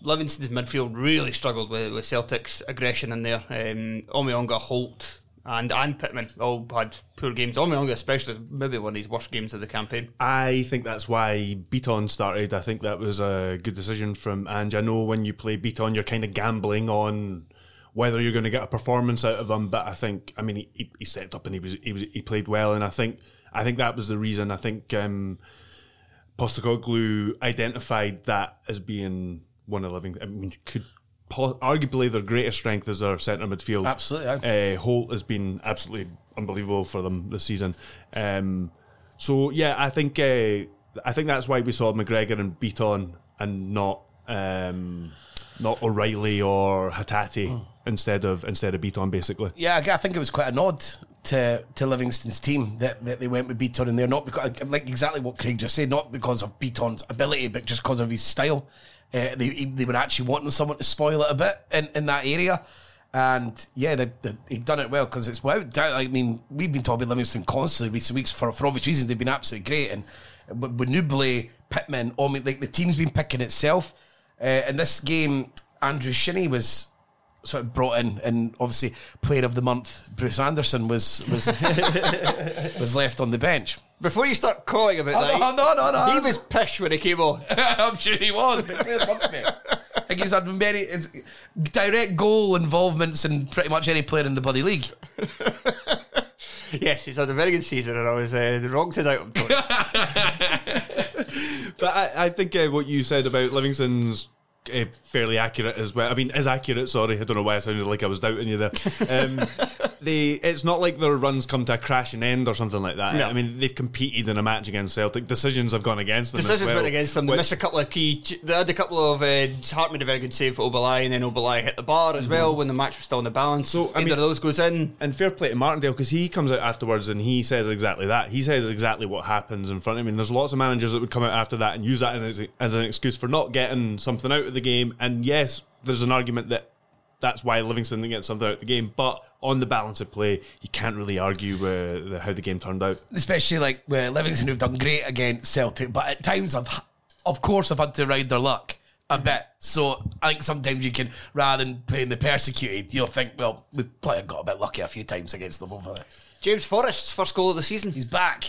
Livingston's midfield really struggled with, with Celtic's aggression in there. Um, Omeonga, Holt, and and Pittman all had poor games. Omeonga, especially, maybe one of his worst games of the campaign. I think that's why Bitton started. I think that was a good decision from Ange. I know when you play Bitton, you're kind of gambling on whether you're going to get a performance out of him. But I think, I mean, he, he stepped up and he was he was he played well, and I think I think that was the reason. I think um, Postecoglou identified that as being one of living. I mean, could arguably their greatest strength is their centre midfield. Absolutely, uh, Holt has been absolutely unbelievable for them this season. Um, so yeah, I think uh, I think that's why we saw McGregor and Bitton and not um, not O'Riley or Hatate. Oh instead of instead of Bitton, basically. Yeah, I think it was quite a nod to to Livingston's team that, that they went with Bitton, and they're not because like exactly what Craig just said, not because of Bitton's ability, but just because of his style. Uh, they they were actually wanting someone to spoil it a bit in, in that area. And yeah, they, they, he'd done it well because it's without doubt. I mean, we've been talking Livingston constantly recent weeks for, for obvious reasons. They've been absolutely great. And with Nouble, Pittman, I mean, like the team's been picking itself. Uh, in this game, Andrew Shinnie was sort of brought in, and obviously player of the month Bruce Anderson was was was left on the bench. Before you start calling about oh, that, no, no, no, no, he was pish when he came on. I'm sure he was. But player of the month, mate. I think he's had very direct goal involvements in pretty much any player in the bloody league. yes, he's had a very good season, and I was uh, wrong to doubt him. but I, I think uh, what you said about Livingston's uh, fairly accurate as well. I mean, as accurate. Sorry, I don't know why I sounded like I was doubting you there. Um, they it's not like their runs come to a crashing end or something like that. No. I mean, they've competed in a match against Celtic. Decisions have gone against them. Decisions well, went against them. They missed a couple of key. They had a couple of. Uh, Hart made a very good save for Obileye, and then Obileye hit the bar as well when the match was still in the balance. So, So I either mean- of those goes in. And fair play to Martindale because he comes out afterwards and he says exactly that. He says exactly what happens in front of him. And there's lots of managers that would come out after that and use that as, as an excuse for not getting something out of the game. And yes, there's an argument that that's why Livingston didn't get something out of the game. But on the balance of play, you can't really argue uh, the, how the game turned out. especially like where Livingston who've done great against Celtic, but at times I've, of course, I've had to ride their luck a bit. So I think sometimes you can, rather than playing the persecuted, you'll think, well, we've probably got a bit lucky a few times against them over there. James Forrest's first goal of the season. He's back,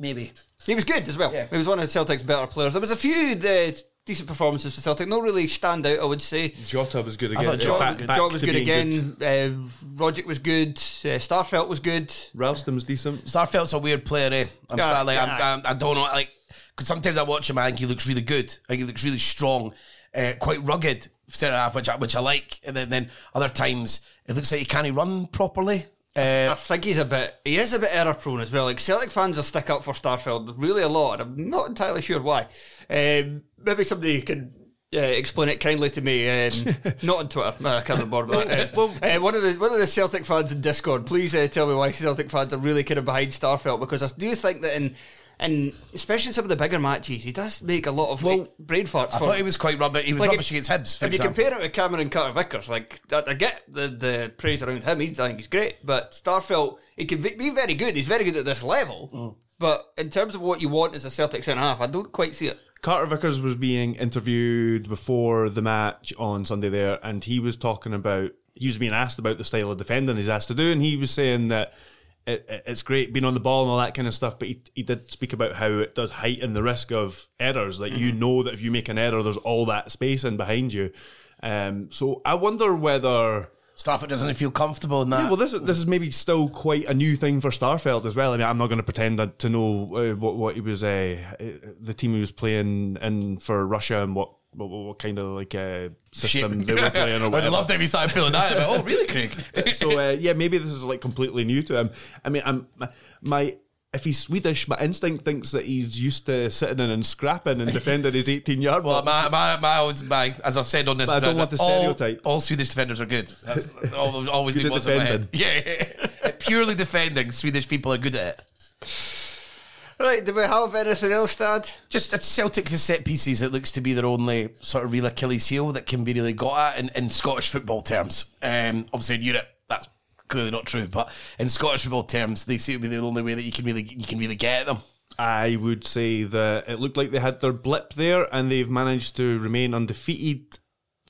maybe. He was good as well. Yeah. He was one of Celtic's better players. There was a few uh, decent performances for Celtic. No really stand out, I would say. Jota was good I again. thought Jota Back- was good. back Job was good being again. Uh, Rogic was good. Uh, Starfelt was good. Ralston was decent. Starfelt's a weird player, eh? I'm Yeah, starting, like, I'm, yeah. I'm, I don't know, like, because sometimes I watch him, I think he looks really good. I think he looks really strong, uh, quite rugged centre half, which I, which I like. And then, then other times it looks like he can't run properly. Uh, I think he's a bit. He is a bit error prone as well. Like Celtic fans will stick up for Starfelt really a lot. and I'm not entirely sure why. Um, maybe somebody can. Uh, explain it kindly to me, um, not on Twitter. No, I can't remember that. Uh, uh, one of the one of the Celtic fans in Discord, please uh, tell me why Celtic fans are really kind of behind Starfelt because I do think that in, in especially in some of the bigger matches, he does make a lot of Well, like, brain farts. I for thought he was quite rubbish. He was Like, rubbish if- against Hibs, for if you compare him to Cameron Carter Vickers, like I, I get the, the praise around him, he's, I think he's great. But Starfelt, he can be very good. He's very good at this level. Mm. But in terms of what you want as a Celtic centre half, I don't quite see it. Carter Vickers was being interviewed before the match on Sunday there, and he was talking about he was being asked about the style of defending he's asked to do, and he was saying that it, it- it's great being on the ball and all that kind of stuff, but he, he did speak about how it does heighten the risk of errors. Like you know that if you make an error, there's all that space in behind you. Um, so I wonder whether. Stafford doesn't feel comfortable in that. Yeah, well, this is, this is maybe still quite a new thing for Starfelt as well. I mean, I'm not going to pretend to know uh, what what he was, uh, the team he was playing in for Russia and what what, what kind of like uh, system they were playing or I'd whatever. love to he started pulling that. But, oh, really, Craig? so uh, yeah, maybe this is like completely new to him. I mean, I'm my. If he's Swedish, my instinct thinks that he's used to sitting in and scrapping and defending his 18 yard Well, my, my, my, my, as I've said on this, But I don't want the all- stereotype. All, Swedish defenders are good. That's always, Good been at what's in my head. defending. Yeah, purely defending. Swedish people are good at it. Right, do we have anything else, Dad? Just at Celtic for set pieces, it looks to be their only sort of real Achilles heel that can be really got at in, in Scottish football terms. Um, obviously in Europe, that's clearly not true, but in Scottish football terms, they seem to be the only way that you can really you can really get at them. I would say that it looked like they had their blip there and they've managed to remain undefeated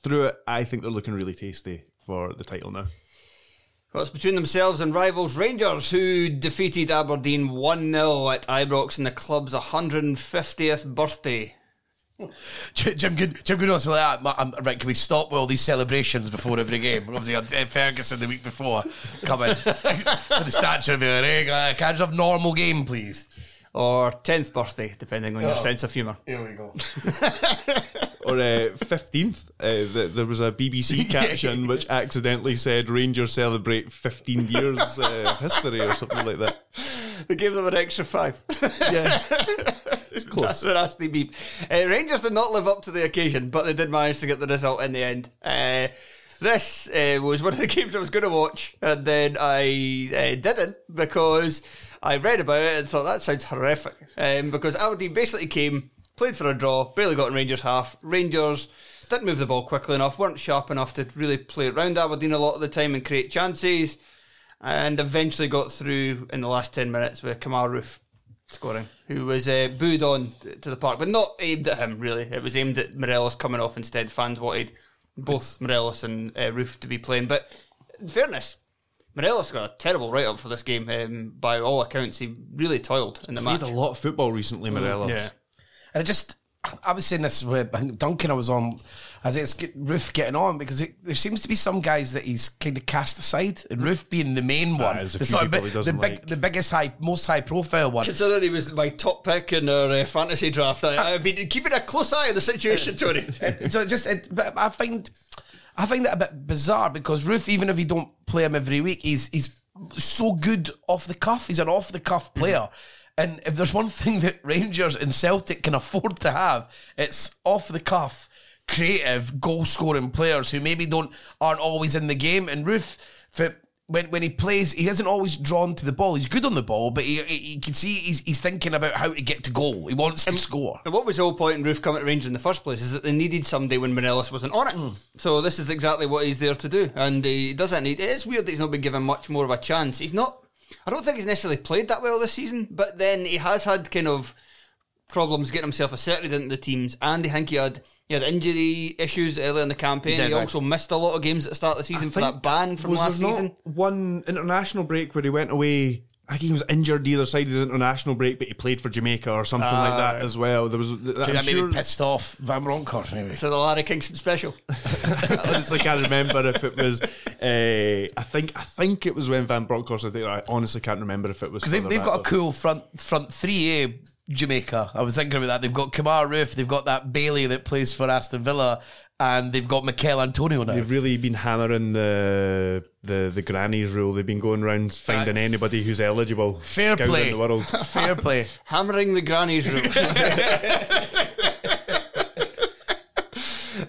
through it. I think they're looking really tasty for the title now. Well, it's between themselves and rivals Rangers, who defeated Aberdeen 1 0 at Ibrox in the club's 150th birthday. Jim Good, Jim Good was like, ah, right, can we stop with all these celebrations before every game? Obviously, had uh, Ferguson the week before coming with the statue of uh, can I just have normal game, please? Or 10th birthday, depending on your Oh. sense of humour. Here we go. Or uh, 15th, uh, th- there was a BBC caption which accidentally said Rangers celebrate 15 years uh, of history or something like that. They gave them an extra five. Yeah, it's close. That's a nasty beep. Uh, Rangers did not live up to the occasion, but they did manage to get the result in the end. Uh, this uh, was one of the games I was going to watch, and then I uh, didn't because I read about it and thought that sounds horrific. Um, because Aberdeen basically came, played for a draw, barely got in Rangers half. Rangers didn't move the ball quickly enough, weren't sharp enough to really play around Aberdeen a lot of the time and create chances, and eventually got through in the last 10 minutes with Kemar Roofe scoring, who was uh, booed on to the park, but not aimed at him really. It was aimed at Morelos coming off instead. Fans wanted both Morelos and uh, Roofe to be playing, but in fairness, Morelos got a terrible write up for this game. Um, by all accounts, he really toiled in the Played match. Played a lot of football recently, Morelos. Yeah. And I just, I was saying this with Duncan. I was on. I think it's good, Roofe getting on because it, there seems to be some guys that he's kind of cast aside, and Roofe being the main one, there's a the few sort of bi- he the big, like. the biggest high, most high profile one. Considering he was my top pick in our uh, fantasy draft, I, I've been keeping a close eye on the situation, Tony. so just, it, but I find, I find that a bit bizarre because Roofe, even if you don't play him every week, he's he's so good off the cuff. He's an off the cuff mm-hmm. player. And if there's one thing that Rangers and Celtic can afford to have, it's off the cuff, creative, goal scoring players who maybe don't aren't always in the game. And Roofe, for, when when he plays, he isn't always drawn to the ball. He's good on the ball, but he, he, you can see he's, he's thinking about how to get to goal. He wants to score. And what was the whole point in Roofe coming to Rangers in the first place is that they needed somebody when Morelos wasn't on it. Hmm. So this is exactly what he's there to do, and he doesn't need. It is weird that he's not been given much more of a chance. He's not. I don't think he's necessarily played that well this season, but then he has had kind of problems getting himself asserted into the teams, and I think he had he had injury issues earlier in the campaign. He, did, right. also missed a lot of games at the start of the season for that ban from was last there not season. One international break where he went away. I think he was injured either side of the international break, but he played for Jamaica or something like that as well. There was. I'm that sure- maybe pissed off Van Bronckhorst, maybe. So the Larry Kingston special. I honestly can't remember if it was. Uh, I think I think it was when Van Bronckhorst. I think I honestly can't remember if it was Because they've, they've got a cool front front three A Jamaica. I was thinking about that. They've got Kemar Roofe, they've got that Bailey that plays for Aston Villa, and they've got Michail Antonio now. They've really been hammering the the the grannies rule. They've been going around finding anybody who's eligible. Fair scouting play. the world. Fair play. Hammering the grannies rule.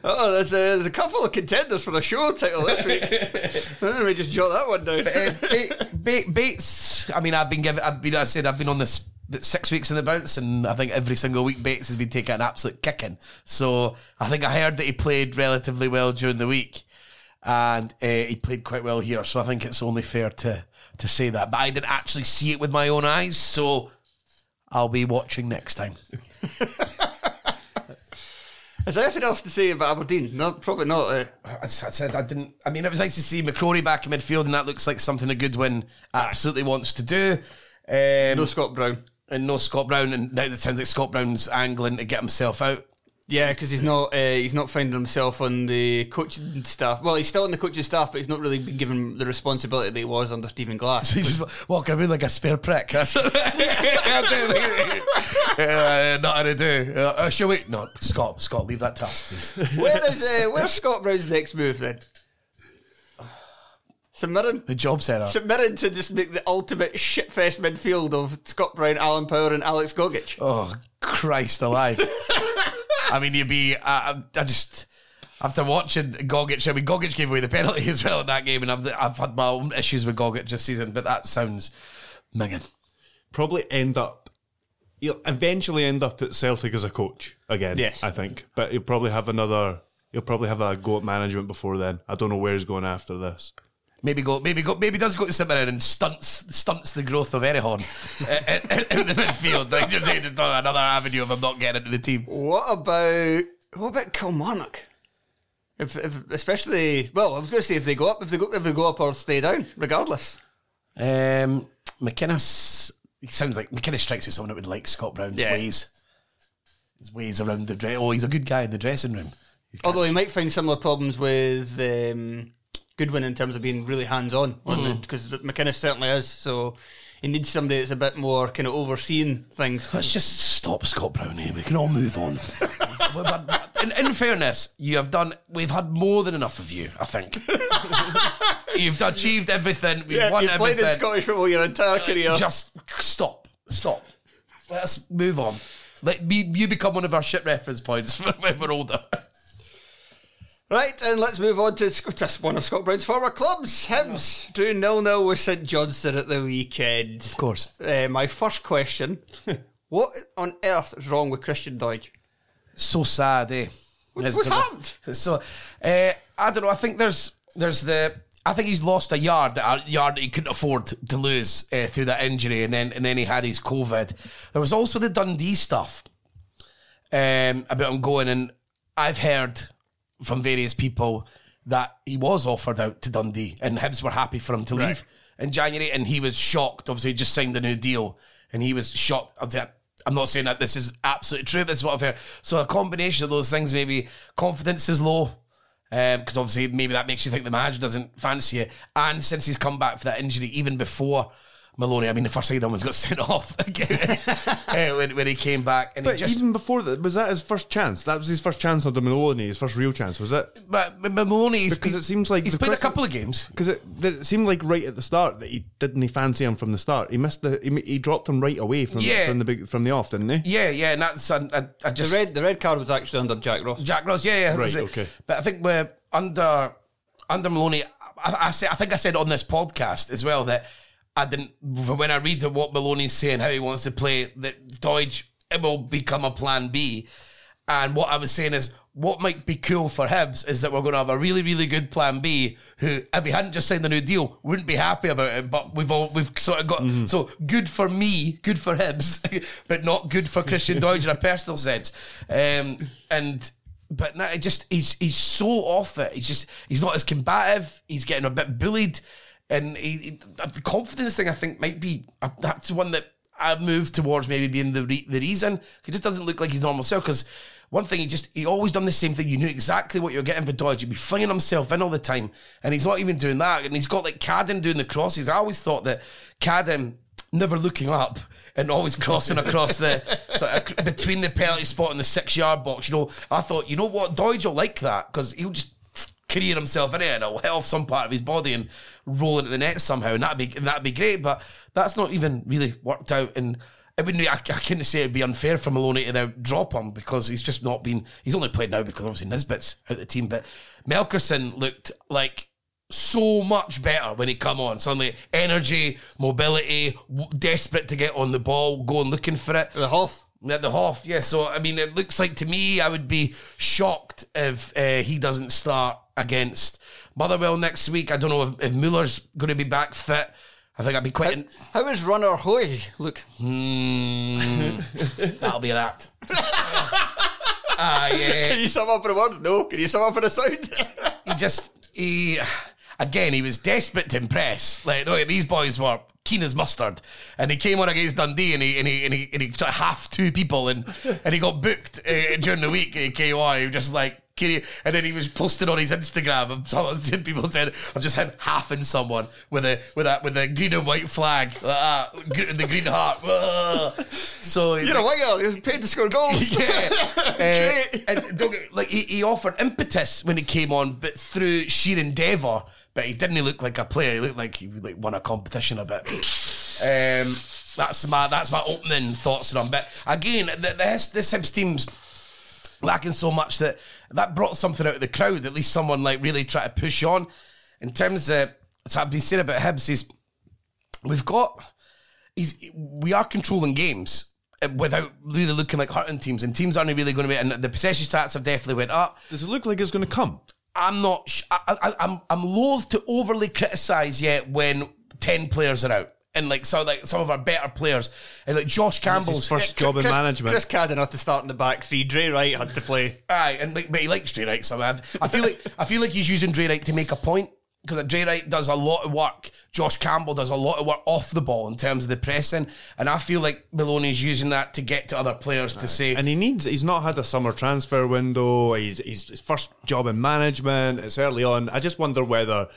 oh, there's a, there's a couple of contenders for a show title this week. Let me just jot that one down. Uh, Ba- Ba- Bates. I mean, I've been given. I've been. I said I've been on this six weeks in the bounce, and I think every single week Bates has been taking an absolute kicking. So I think I heard that he played relatively well during the week, and uh, he played quite well here. So I think it's only fair to to say that. But I didn't actually see it with my own eyes, so I'll be watching next time. Is there anything else to say about Aberdeen? No, probably not. Uh, I said, I didn't. I mean, it was nice to see McCrorie back in midfield, and that looks like something a Goodwin absolutely wants to do. Um, no Scott Brown. And no Scott Brown, and now it sounds like Scott Brown's angling to get himself out. Yeah, because he's not uh, he's not finding himself on the coaching staff. Well, he's still on the coaching staff, but he's not really been given the responsibility that he was under Stephen Glass. So he's just walking around like a spare prick. That's what uh, nothing to do. Uh, uh, shall we? No, Scott, Scott, leave that task, please. Where is uh, where's Scott Brown's next move then? St Mirren. The job setup. St Mirren to just make the ultimate shitfest midfield of Scott Brown, Alan Power, and Alex Gogic. Oh Christ alive! I mean, you'd be. I, I I just after watching Gogic. I mean, Gogic gave away the penalty as well in that game, and I've I've had my own issues with Gogic this season, but that sounds minging. Probably end up. He'll eventually end up at Celtic as a coach again. Yes. I think, but he'll probably have another. He'll probably have a go at management before then. I don't know where he's going after this. Maybe go, maybe go, maybe does go to Mirren and stunts stunts the growth of Erhahon in, in, in the midfield. Like just, another avenue of him not getting into the team. What about what about Kilmarnock? If, if especially well, I was going to say if they go up, if they go, if they go up or stay down, regardless. Um, McInnes, sounds like McInnes strikes me as someone that would like Scott Brown's Yeah. ways. His ways around the dress. Oh, he's a good guy in the dressing room. Although he might find similar problems with um, Goodwin in terms of being really hands on, because mm-hmm. McInnes certainly is. So he needs somebody that's a bit more kind of overseeing things. Let's just stop Scott Brown here. We can all move on. Had- in, in fairness, you have done. We've had more than enough of you. I think you've achieved everything. We've Yeah, won you've played in. Scottish football your entire uh, career. Just stop. Stop. Let's move on. Let me, you become one of our shit reference points when we're older. Right, and let's move on to Sc- to one of Scott Brown's former clubs, Hibs, drew nil nil with St Johnstone at the weekend. Of course. Uh, my first question: What on earth is wrong with Christian Doidge? So sad, eh? What- what's happened? So, uh, I don't know. I think there's there's the. I think he's lost a yard, a yard that he couldn't afford to lose uh, through that injury, and then and then he had his COVID. There was also the Dundee stuff um, about him going, and I've heard from various people that he was offered out to Dundee, and Hibs were happy for him to leave in January, and he was shocked. Obviously, he just signed a new deal, and he was shocked. I'm not saying that this is absolutely true. This is what I've heard. So a combination of those things, maybe confidence is low. Um, because obviously, maybe that makes you think the manager doesn't fancy it. And since he's come back for that injury, even before Maloney. I mean, the first side almost got sent off uh, when, when he came back. And But he just, even before that, was that his first chance? That was his first chance under Maloney, his first real chance, was it? but, but Maloney, he's, Because it seems like he's the played a couple of games. Because it, it seemed like right at the start that he didn't fancy him from the start. He missed the he, he dropped him right away from Yeah. from the big from the off, didn't he? Yeah, yeah, and that's I, I, I The just red the red card was actually under Jack Ross. Jack Ross, yeah, yeah. Right, So- okay. But I think we're under under Maloney. I, I, say, I think I said on this podcast as well that I didn't. When I read what Maloney's saying, how he wants to play, that Doidge it will become a plan B. And what I was saying is, what might be cool for Hibs is that we're going to have a really, really good plan B. Who, if he hadn't just signed the new deal, wouldn't be happy about it. But we've all we've sort of got so good for me, good for Hibs, but not good for Christian Doidge in a personal sense. Um, and but no, it just he's he's so off it. He's just he's not as combative. He's getting a bit bullied, and he, he- the confidence thing I think might be uh, that's one that I've moved towards maybe being the re- the reason. He just doesn't look like his normal self because. One thing he just he always done the same thing. You knew exactly what you're getting for Doidge. He'd be flinging himself in all the time, and he's not even doing that. And he's got like Cadden doing the crosses. I always thought that Cadden never looking up and always crossing across the sort of between the penalty spot and the six yard box. You know, I thought, you know what, Doidge will like that because he'll just career himself in it and it'll off some part of his body and roll into the net somehow, and that'd be that'd be great. But that's not even really worked out, and it wouldn't. I, I couldn't say it'd be unfair for Maloney to drop him because he's just not been. He's only played now because obviously Nisbet's out the team, but Melkersen looked like so much better when he come on. Suddenly, energy, mobility, w- desperate to get on the ball, going looking for it. The Hoff. At the Hoff, yeah. So I mean, it looks like to me, I would be shocked if uh, he doesn't start against Motherwell next week. I don't know if, if Muller's going to be back fit. I think I'd be quite. In- How is Runar Hauge? Look, Hmm, that'll be that. Ah, yeah. can you sum up in a word? No. Can you sum up in a sound? he just he again he was desperate to impress. Like no, these boys were keen as mustard, and he came on against Dundee and he and he and he, and he sort of half two people and and he got booked uh, during the week at KY. He was just like. And then he was posted on his Instagram. And people said, "I've just had halving someone with a with a with a green and white flag, like that, the green heart." So You're a winger. You're paid to score goals. yeah. uh, and like he, he offered impetus when he came on, but through sheer endeavour. But he didn't look like a player. He looked like he like won a competition a bit. Um, that's my that's my opening thoughts on him. But again, the, this this Hibs team's lacking so much that that brought something out of the crowd. At least someone like really try to push on. In terms of so I've been saying about Hibs is we've got he's we are controlling games uh, without really looking like hurting teams, and teams aren't really going to be. And the possession stats have definitely went up. Does it look like it's going to come? I'm not. Sh- I, I, I'm I'm loath to overly criticise yet when ten players are out. And like so, like some of our better players, and like Josh Campbell's first job in management. Chris Cadden had to start in the back three. Dre Wright had to play. Aye, and like, but he likes Dre Wright somehow. I feel like I feel like he's using Dre Wright to make a point because Dre Wright does a lot of work. Josh Campbell does a lot of work off the ball in terms of the pressing, and I feel like Maloney's using that to get to other players to say, And he needs. He's not had a summer transfer window. He's, he's his first job in management. It's early on. I just wonder whether.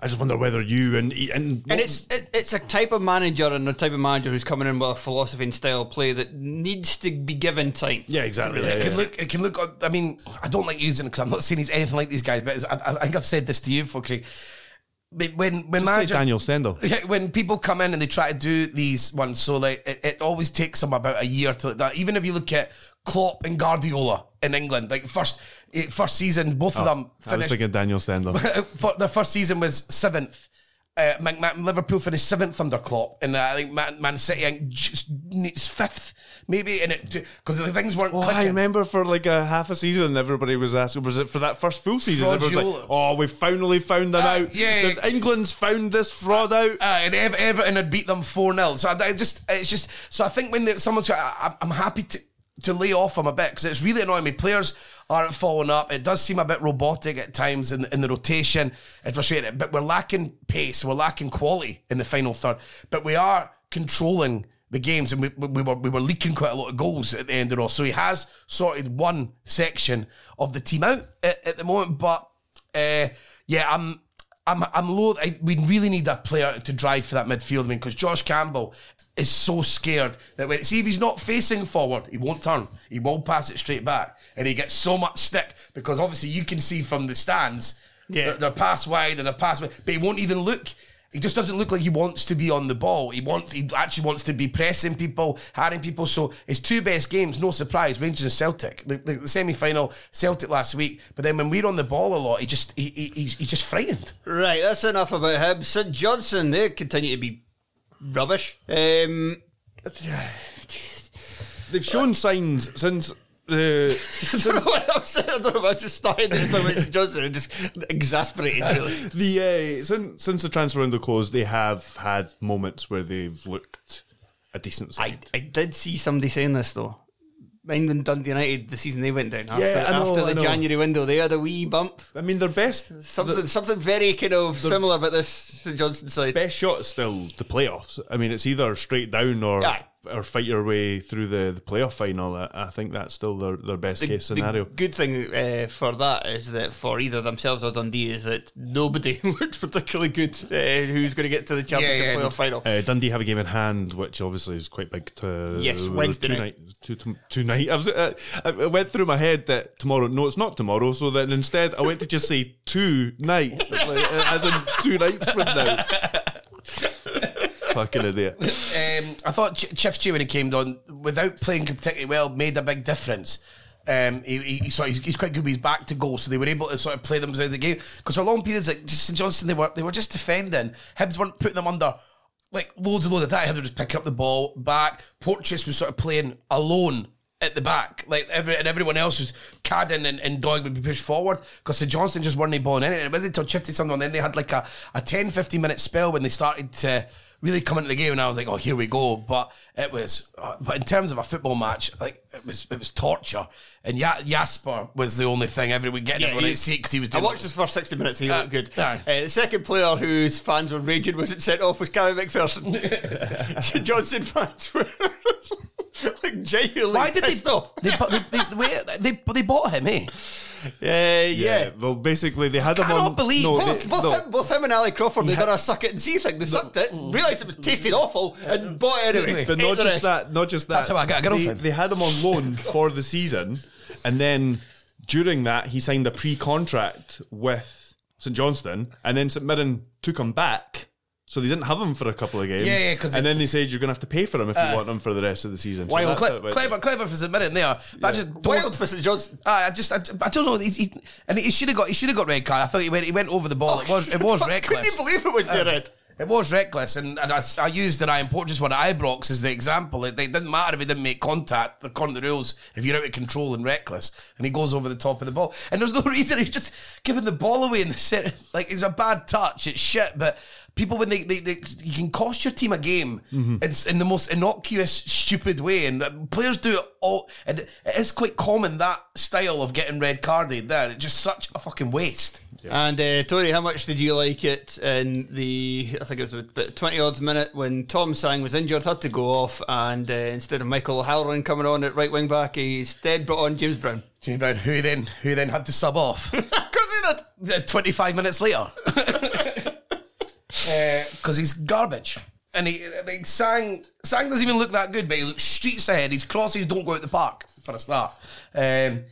I just wonder whether you and and And it's it, it's a type of manager and a type of manager who's coming in with a philosophy and style of play that needs to be given time. yeah exactly. it yeah, can yeah. look. It can look. I mean, I don't like using it because I'm not saying he's anything like these guys, but it's, I, I think I've said this to you before, Craig. When when manager, Daniel Stendel. Yeah, when people come in and they try to do these ones, so like it, it always takes them about a year to that. Even if you look at Klopp and Guardiola in England, like first eh, first season, both of them I was finished. thinking Daniel Stendel. for their first season was seventh. Uh, Man, Liverpool finished seventh under Klopp, and uh, I think Man, Man City I think, just needs fifth, maybe. And it because the things weren't Oh, clicking. I remember for like a half a season, everybody was asking, was it for that first full season? Everybody was like, oh, we've finally found them Uh, out. yeah. That England's found this fraud out. Uh, and Ever- Everton had beat them 4 0. So I, I just, it's just, so I think when the, someone's, I- I'm happy to, to lay off him a bit because it's really annoying me. Players aren't following up. It does seem a bit robotic at times in, in the rotation. It's frustrating, but we're lacking pace. We're lacking quality in the final third. But we are controlling the games and we, we were we were leaking quite a lot of goals at the end of all. So he has sorted one section of the team out at, at the moment. But uh, yeah, I'm I'm I'm low. I, we really need a player to drive for that midfield. I mean, because Josh Campbell is so scared that when see if he's not facing forward, he won't turn. He won't pass it straight back, and he gets so much stick because obviously you can see from the stands. Yeah. they're, they're pass wide and they're pass, wide, but he won't even look. He just doesn't look like he wants to be on the ball. He wants, he actually wants to be pressing people, harrying people. So his two best games, no surprise, Rangers and Celtic. The, the, the semi-final, Celtic last week. But then when we're on the ball a lot, he just he, he, he's, he's just frightened. Right, that's enough about him. St Johnstone, they continue to be rubbish. Um, They've shown signs since the I don't know what I'm saying. I don't know if I just started to talk about St Johnstone and just exasperated. Really. the uh, since since the transfer window closed, they have had moments where they've looked a decent I, side. I did see somebody saying this though. Mind and Dundee United, the season they went down after, Yeah, know, after the. January window, they had a wee bump. I mean, their best Something, something very kind of similar about this St Johnstone side. best shot is still the playoffs. I mean, it's either straight down or Aye. Or fight your way through the, the playoff final. I, I think that's still their, their best The- case scenario. The good thing uh, for that is that for either themselves or Dundee is that nobody looks particularly good uh, who's going to get to the championship yeah, playoff final. Uh, Dundee have a game in hand, which obviously is quite big. To Yes, Wednesday two night. Two, two, two night. I, was, uh, I went through my head that tomorrow. No, it's not tomorrow. So then instead, I went to just say two night, like, uh, as in two nights from now. Fucking idiot. Um, I thought Ch- Ciftci when he came on, without playing particularly well, made a big difference. Um, he, he, sort of- he's, quite good with his back to goal, so they were able to sort of play them throughout the game. Because for long periods, like just St Johnstone, they were they were just defending. Hibs weren't putting them under like loads and loads of time. Hibs were just picking up the ball back. Porteous was sort of playing alone at the back, like every and everyone else was Cadden and, and Doig would be pushed forward because St Johnstone just weren't balling in it. And it wasn't until Chifty something, and then they had like a, a 10, 15 minute spell when they started to really come into the game, and I was like, oh, here we go. But it was, uh, but in terms of a football match, like it was, it was torture. And ja- Jasper was the only thing everyone getting Yeah, everyone out seat because he was. I watched his first 60 minutes, he Uh, looked good. Uh, the second player whose fans were raging was it sent off was Cammy MacPherson. St Johnson fans were like genuinely Why did pissed they? off. They, they, they, they, they bought him, eh? Uh, yeah. Well, basically, they had him cannot on. believe no, Both, they- both, no. him, both him and Ali Crawford, they done a suck it and see thing. They sucked it, realised it was tasting awful, and bought it anyway. But not just that, not just that. That's how I got a they, they had him on loan for the season, and then during that, he signed a pre-contract with St Johnstone, and then St Mirren took him back. So they didn't have him for a couple of games. Yeah, yeah, 'cause and it- then they said you're going to have to pay for him if you want him for the rest of the season. So Wild, that's cle- how it went. clever, clever for submitting there. But I just don't- Wild for St Johnstone. Ah, I just, I, I don't know. He's, he, and he should have got, he should have got red card. I thought he went, he went over the ball. it was, it was reckless. I Couldn't you believe it was the Uh, red? It was reckless, and, and I, I used the Ryan Porteous one at Ibrox as the example. It, it didn't matter if he didn't make contact, according to the rules, if you're out of control and reckless, and he goes over the top of the ball. And there's no reason he's just giving the ball away in the center. Like, it's a bad touch, it's shit, but people, when they, they, they you can cost your team a game it's in the most innocuous, stupid way, and players do it all, and it is quite common, that style of getting red carded there. It's just such a fucking waste. And uh, Tony, how much did you like it in the? I think it was about twenty odds minute when Tom Sang was injured, had to go off, and uh, instead of Michael Halloran coming on at right wing back, he instead brought on James Brown. James Brown, who then, who then had to sub off. of course he did. Uh, 25 minutes later. Because he's garbage. And he like, Sang Sang doesn't even look that good, but he looks streets ahead. His crosses don't go out the park for a start. Um,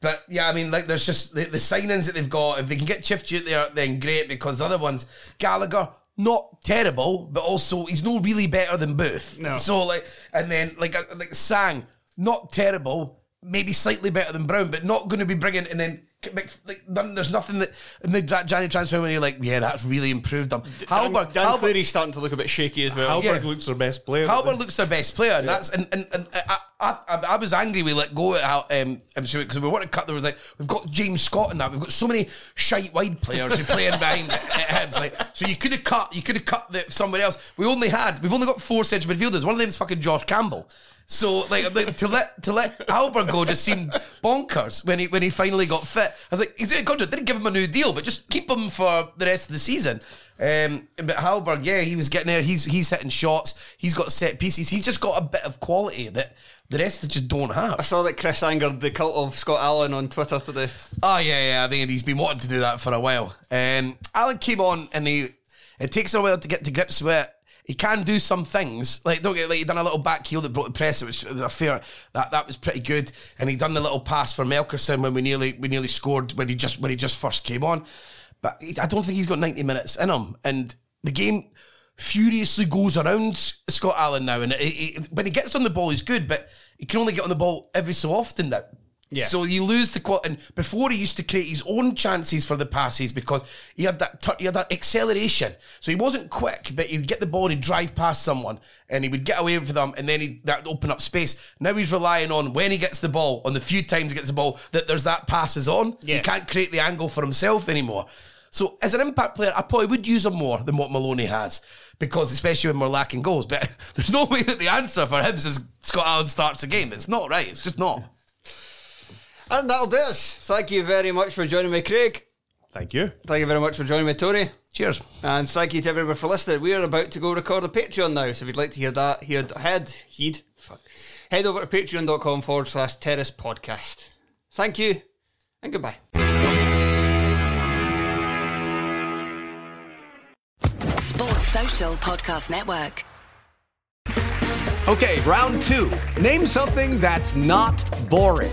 but yeah, I mean, like there's just the, the signings that they've got. If they can get out there, then great. Because the other ones, Gallagher, not terrible, but also he's no really better than Booth. No. So like, and then like uh, like Sang, not terrible, maybe slightly better than Brown, but not going to be bringing. And then like none, there's nothing that in the January transfer when you're like, yeah, that's really improved them. Dan, Hallberg, Dan Cleary's starting to look a bit shaky as well. Hallberg yeah. looks their best player. Hallberg looks their best player, and that's and and, and I, I, I, I was angry we let go at um because we wanted to cut. There was like we've got James Scott in that. We've got so many shite wide players who play in behind Hibs. Like so, you could have cut. You could have cut the, somebody else. We only had. We've only got four central midfielders. One of them's fucking Josh Campbell. So like, like to let to let Albert go just seemed bonkers when he when he finally got fit. I was like, he's a contract. Didn't give him a new deal, but just keep him for the rest of the season. Um, but Hallberg, yeah, he was getting there. He's he's hitting shots. He's got set pieces. He's just got a bit of quality that the rest they just don't have. I saw that Chris angered the cult of Scott Allan on Twitter today. Oh yeah, yeah. I mean, he's been wanting to do that for a while. Um, Allan came on, and he it takes a while to get to grips with it. He can do some things, like don't get like he done a little back heel that broke the press. It was, a fair that that was pretty good, and he done the little pass for Melkersen when we nearly we nearly scored when he just when he just first came on. But he, I don't think he's got ninety minutes in him, and the game furiously goes around Scott Allan now, and it, it, when he gets on the ball, he's good, but he can only get on the ball every so often now. Yeah. So you lose the quality. And before he used to create his own chances for the passes because he had that tu- he had that acceleration. So he wasn't quick, but he would get the ball and he'd drive past someone and he would get away with them and then he that open up space. Now he's relying on when he gets the ball, on the few times he gets the ball, that there's that passes on. Yeah. He can't create the angle for himself anymore. So as an impact player, I probably would use him more than what Maloney has. Because especially when we're lacking goals. But there's no way that the answer for him is Scott Allan starts a game. It's not right. It's just not. And that'll do us. Thank you very much for joining me, Craig. Thank you. Thank you very much for joining me, Tony. Cheers. And thank you to everyone for listening. We are about to go record a Patreon now, so if you'd like to hear that, hear head, heed, fuck, head over to patreon.com forward slash terrace podcast. Thank you, and goodbye. Sports Social Podcast Network. Okay, round two. Name something that's not boring.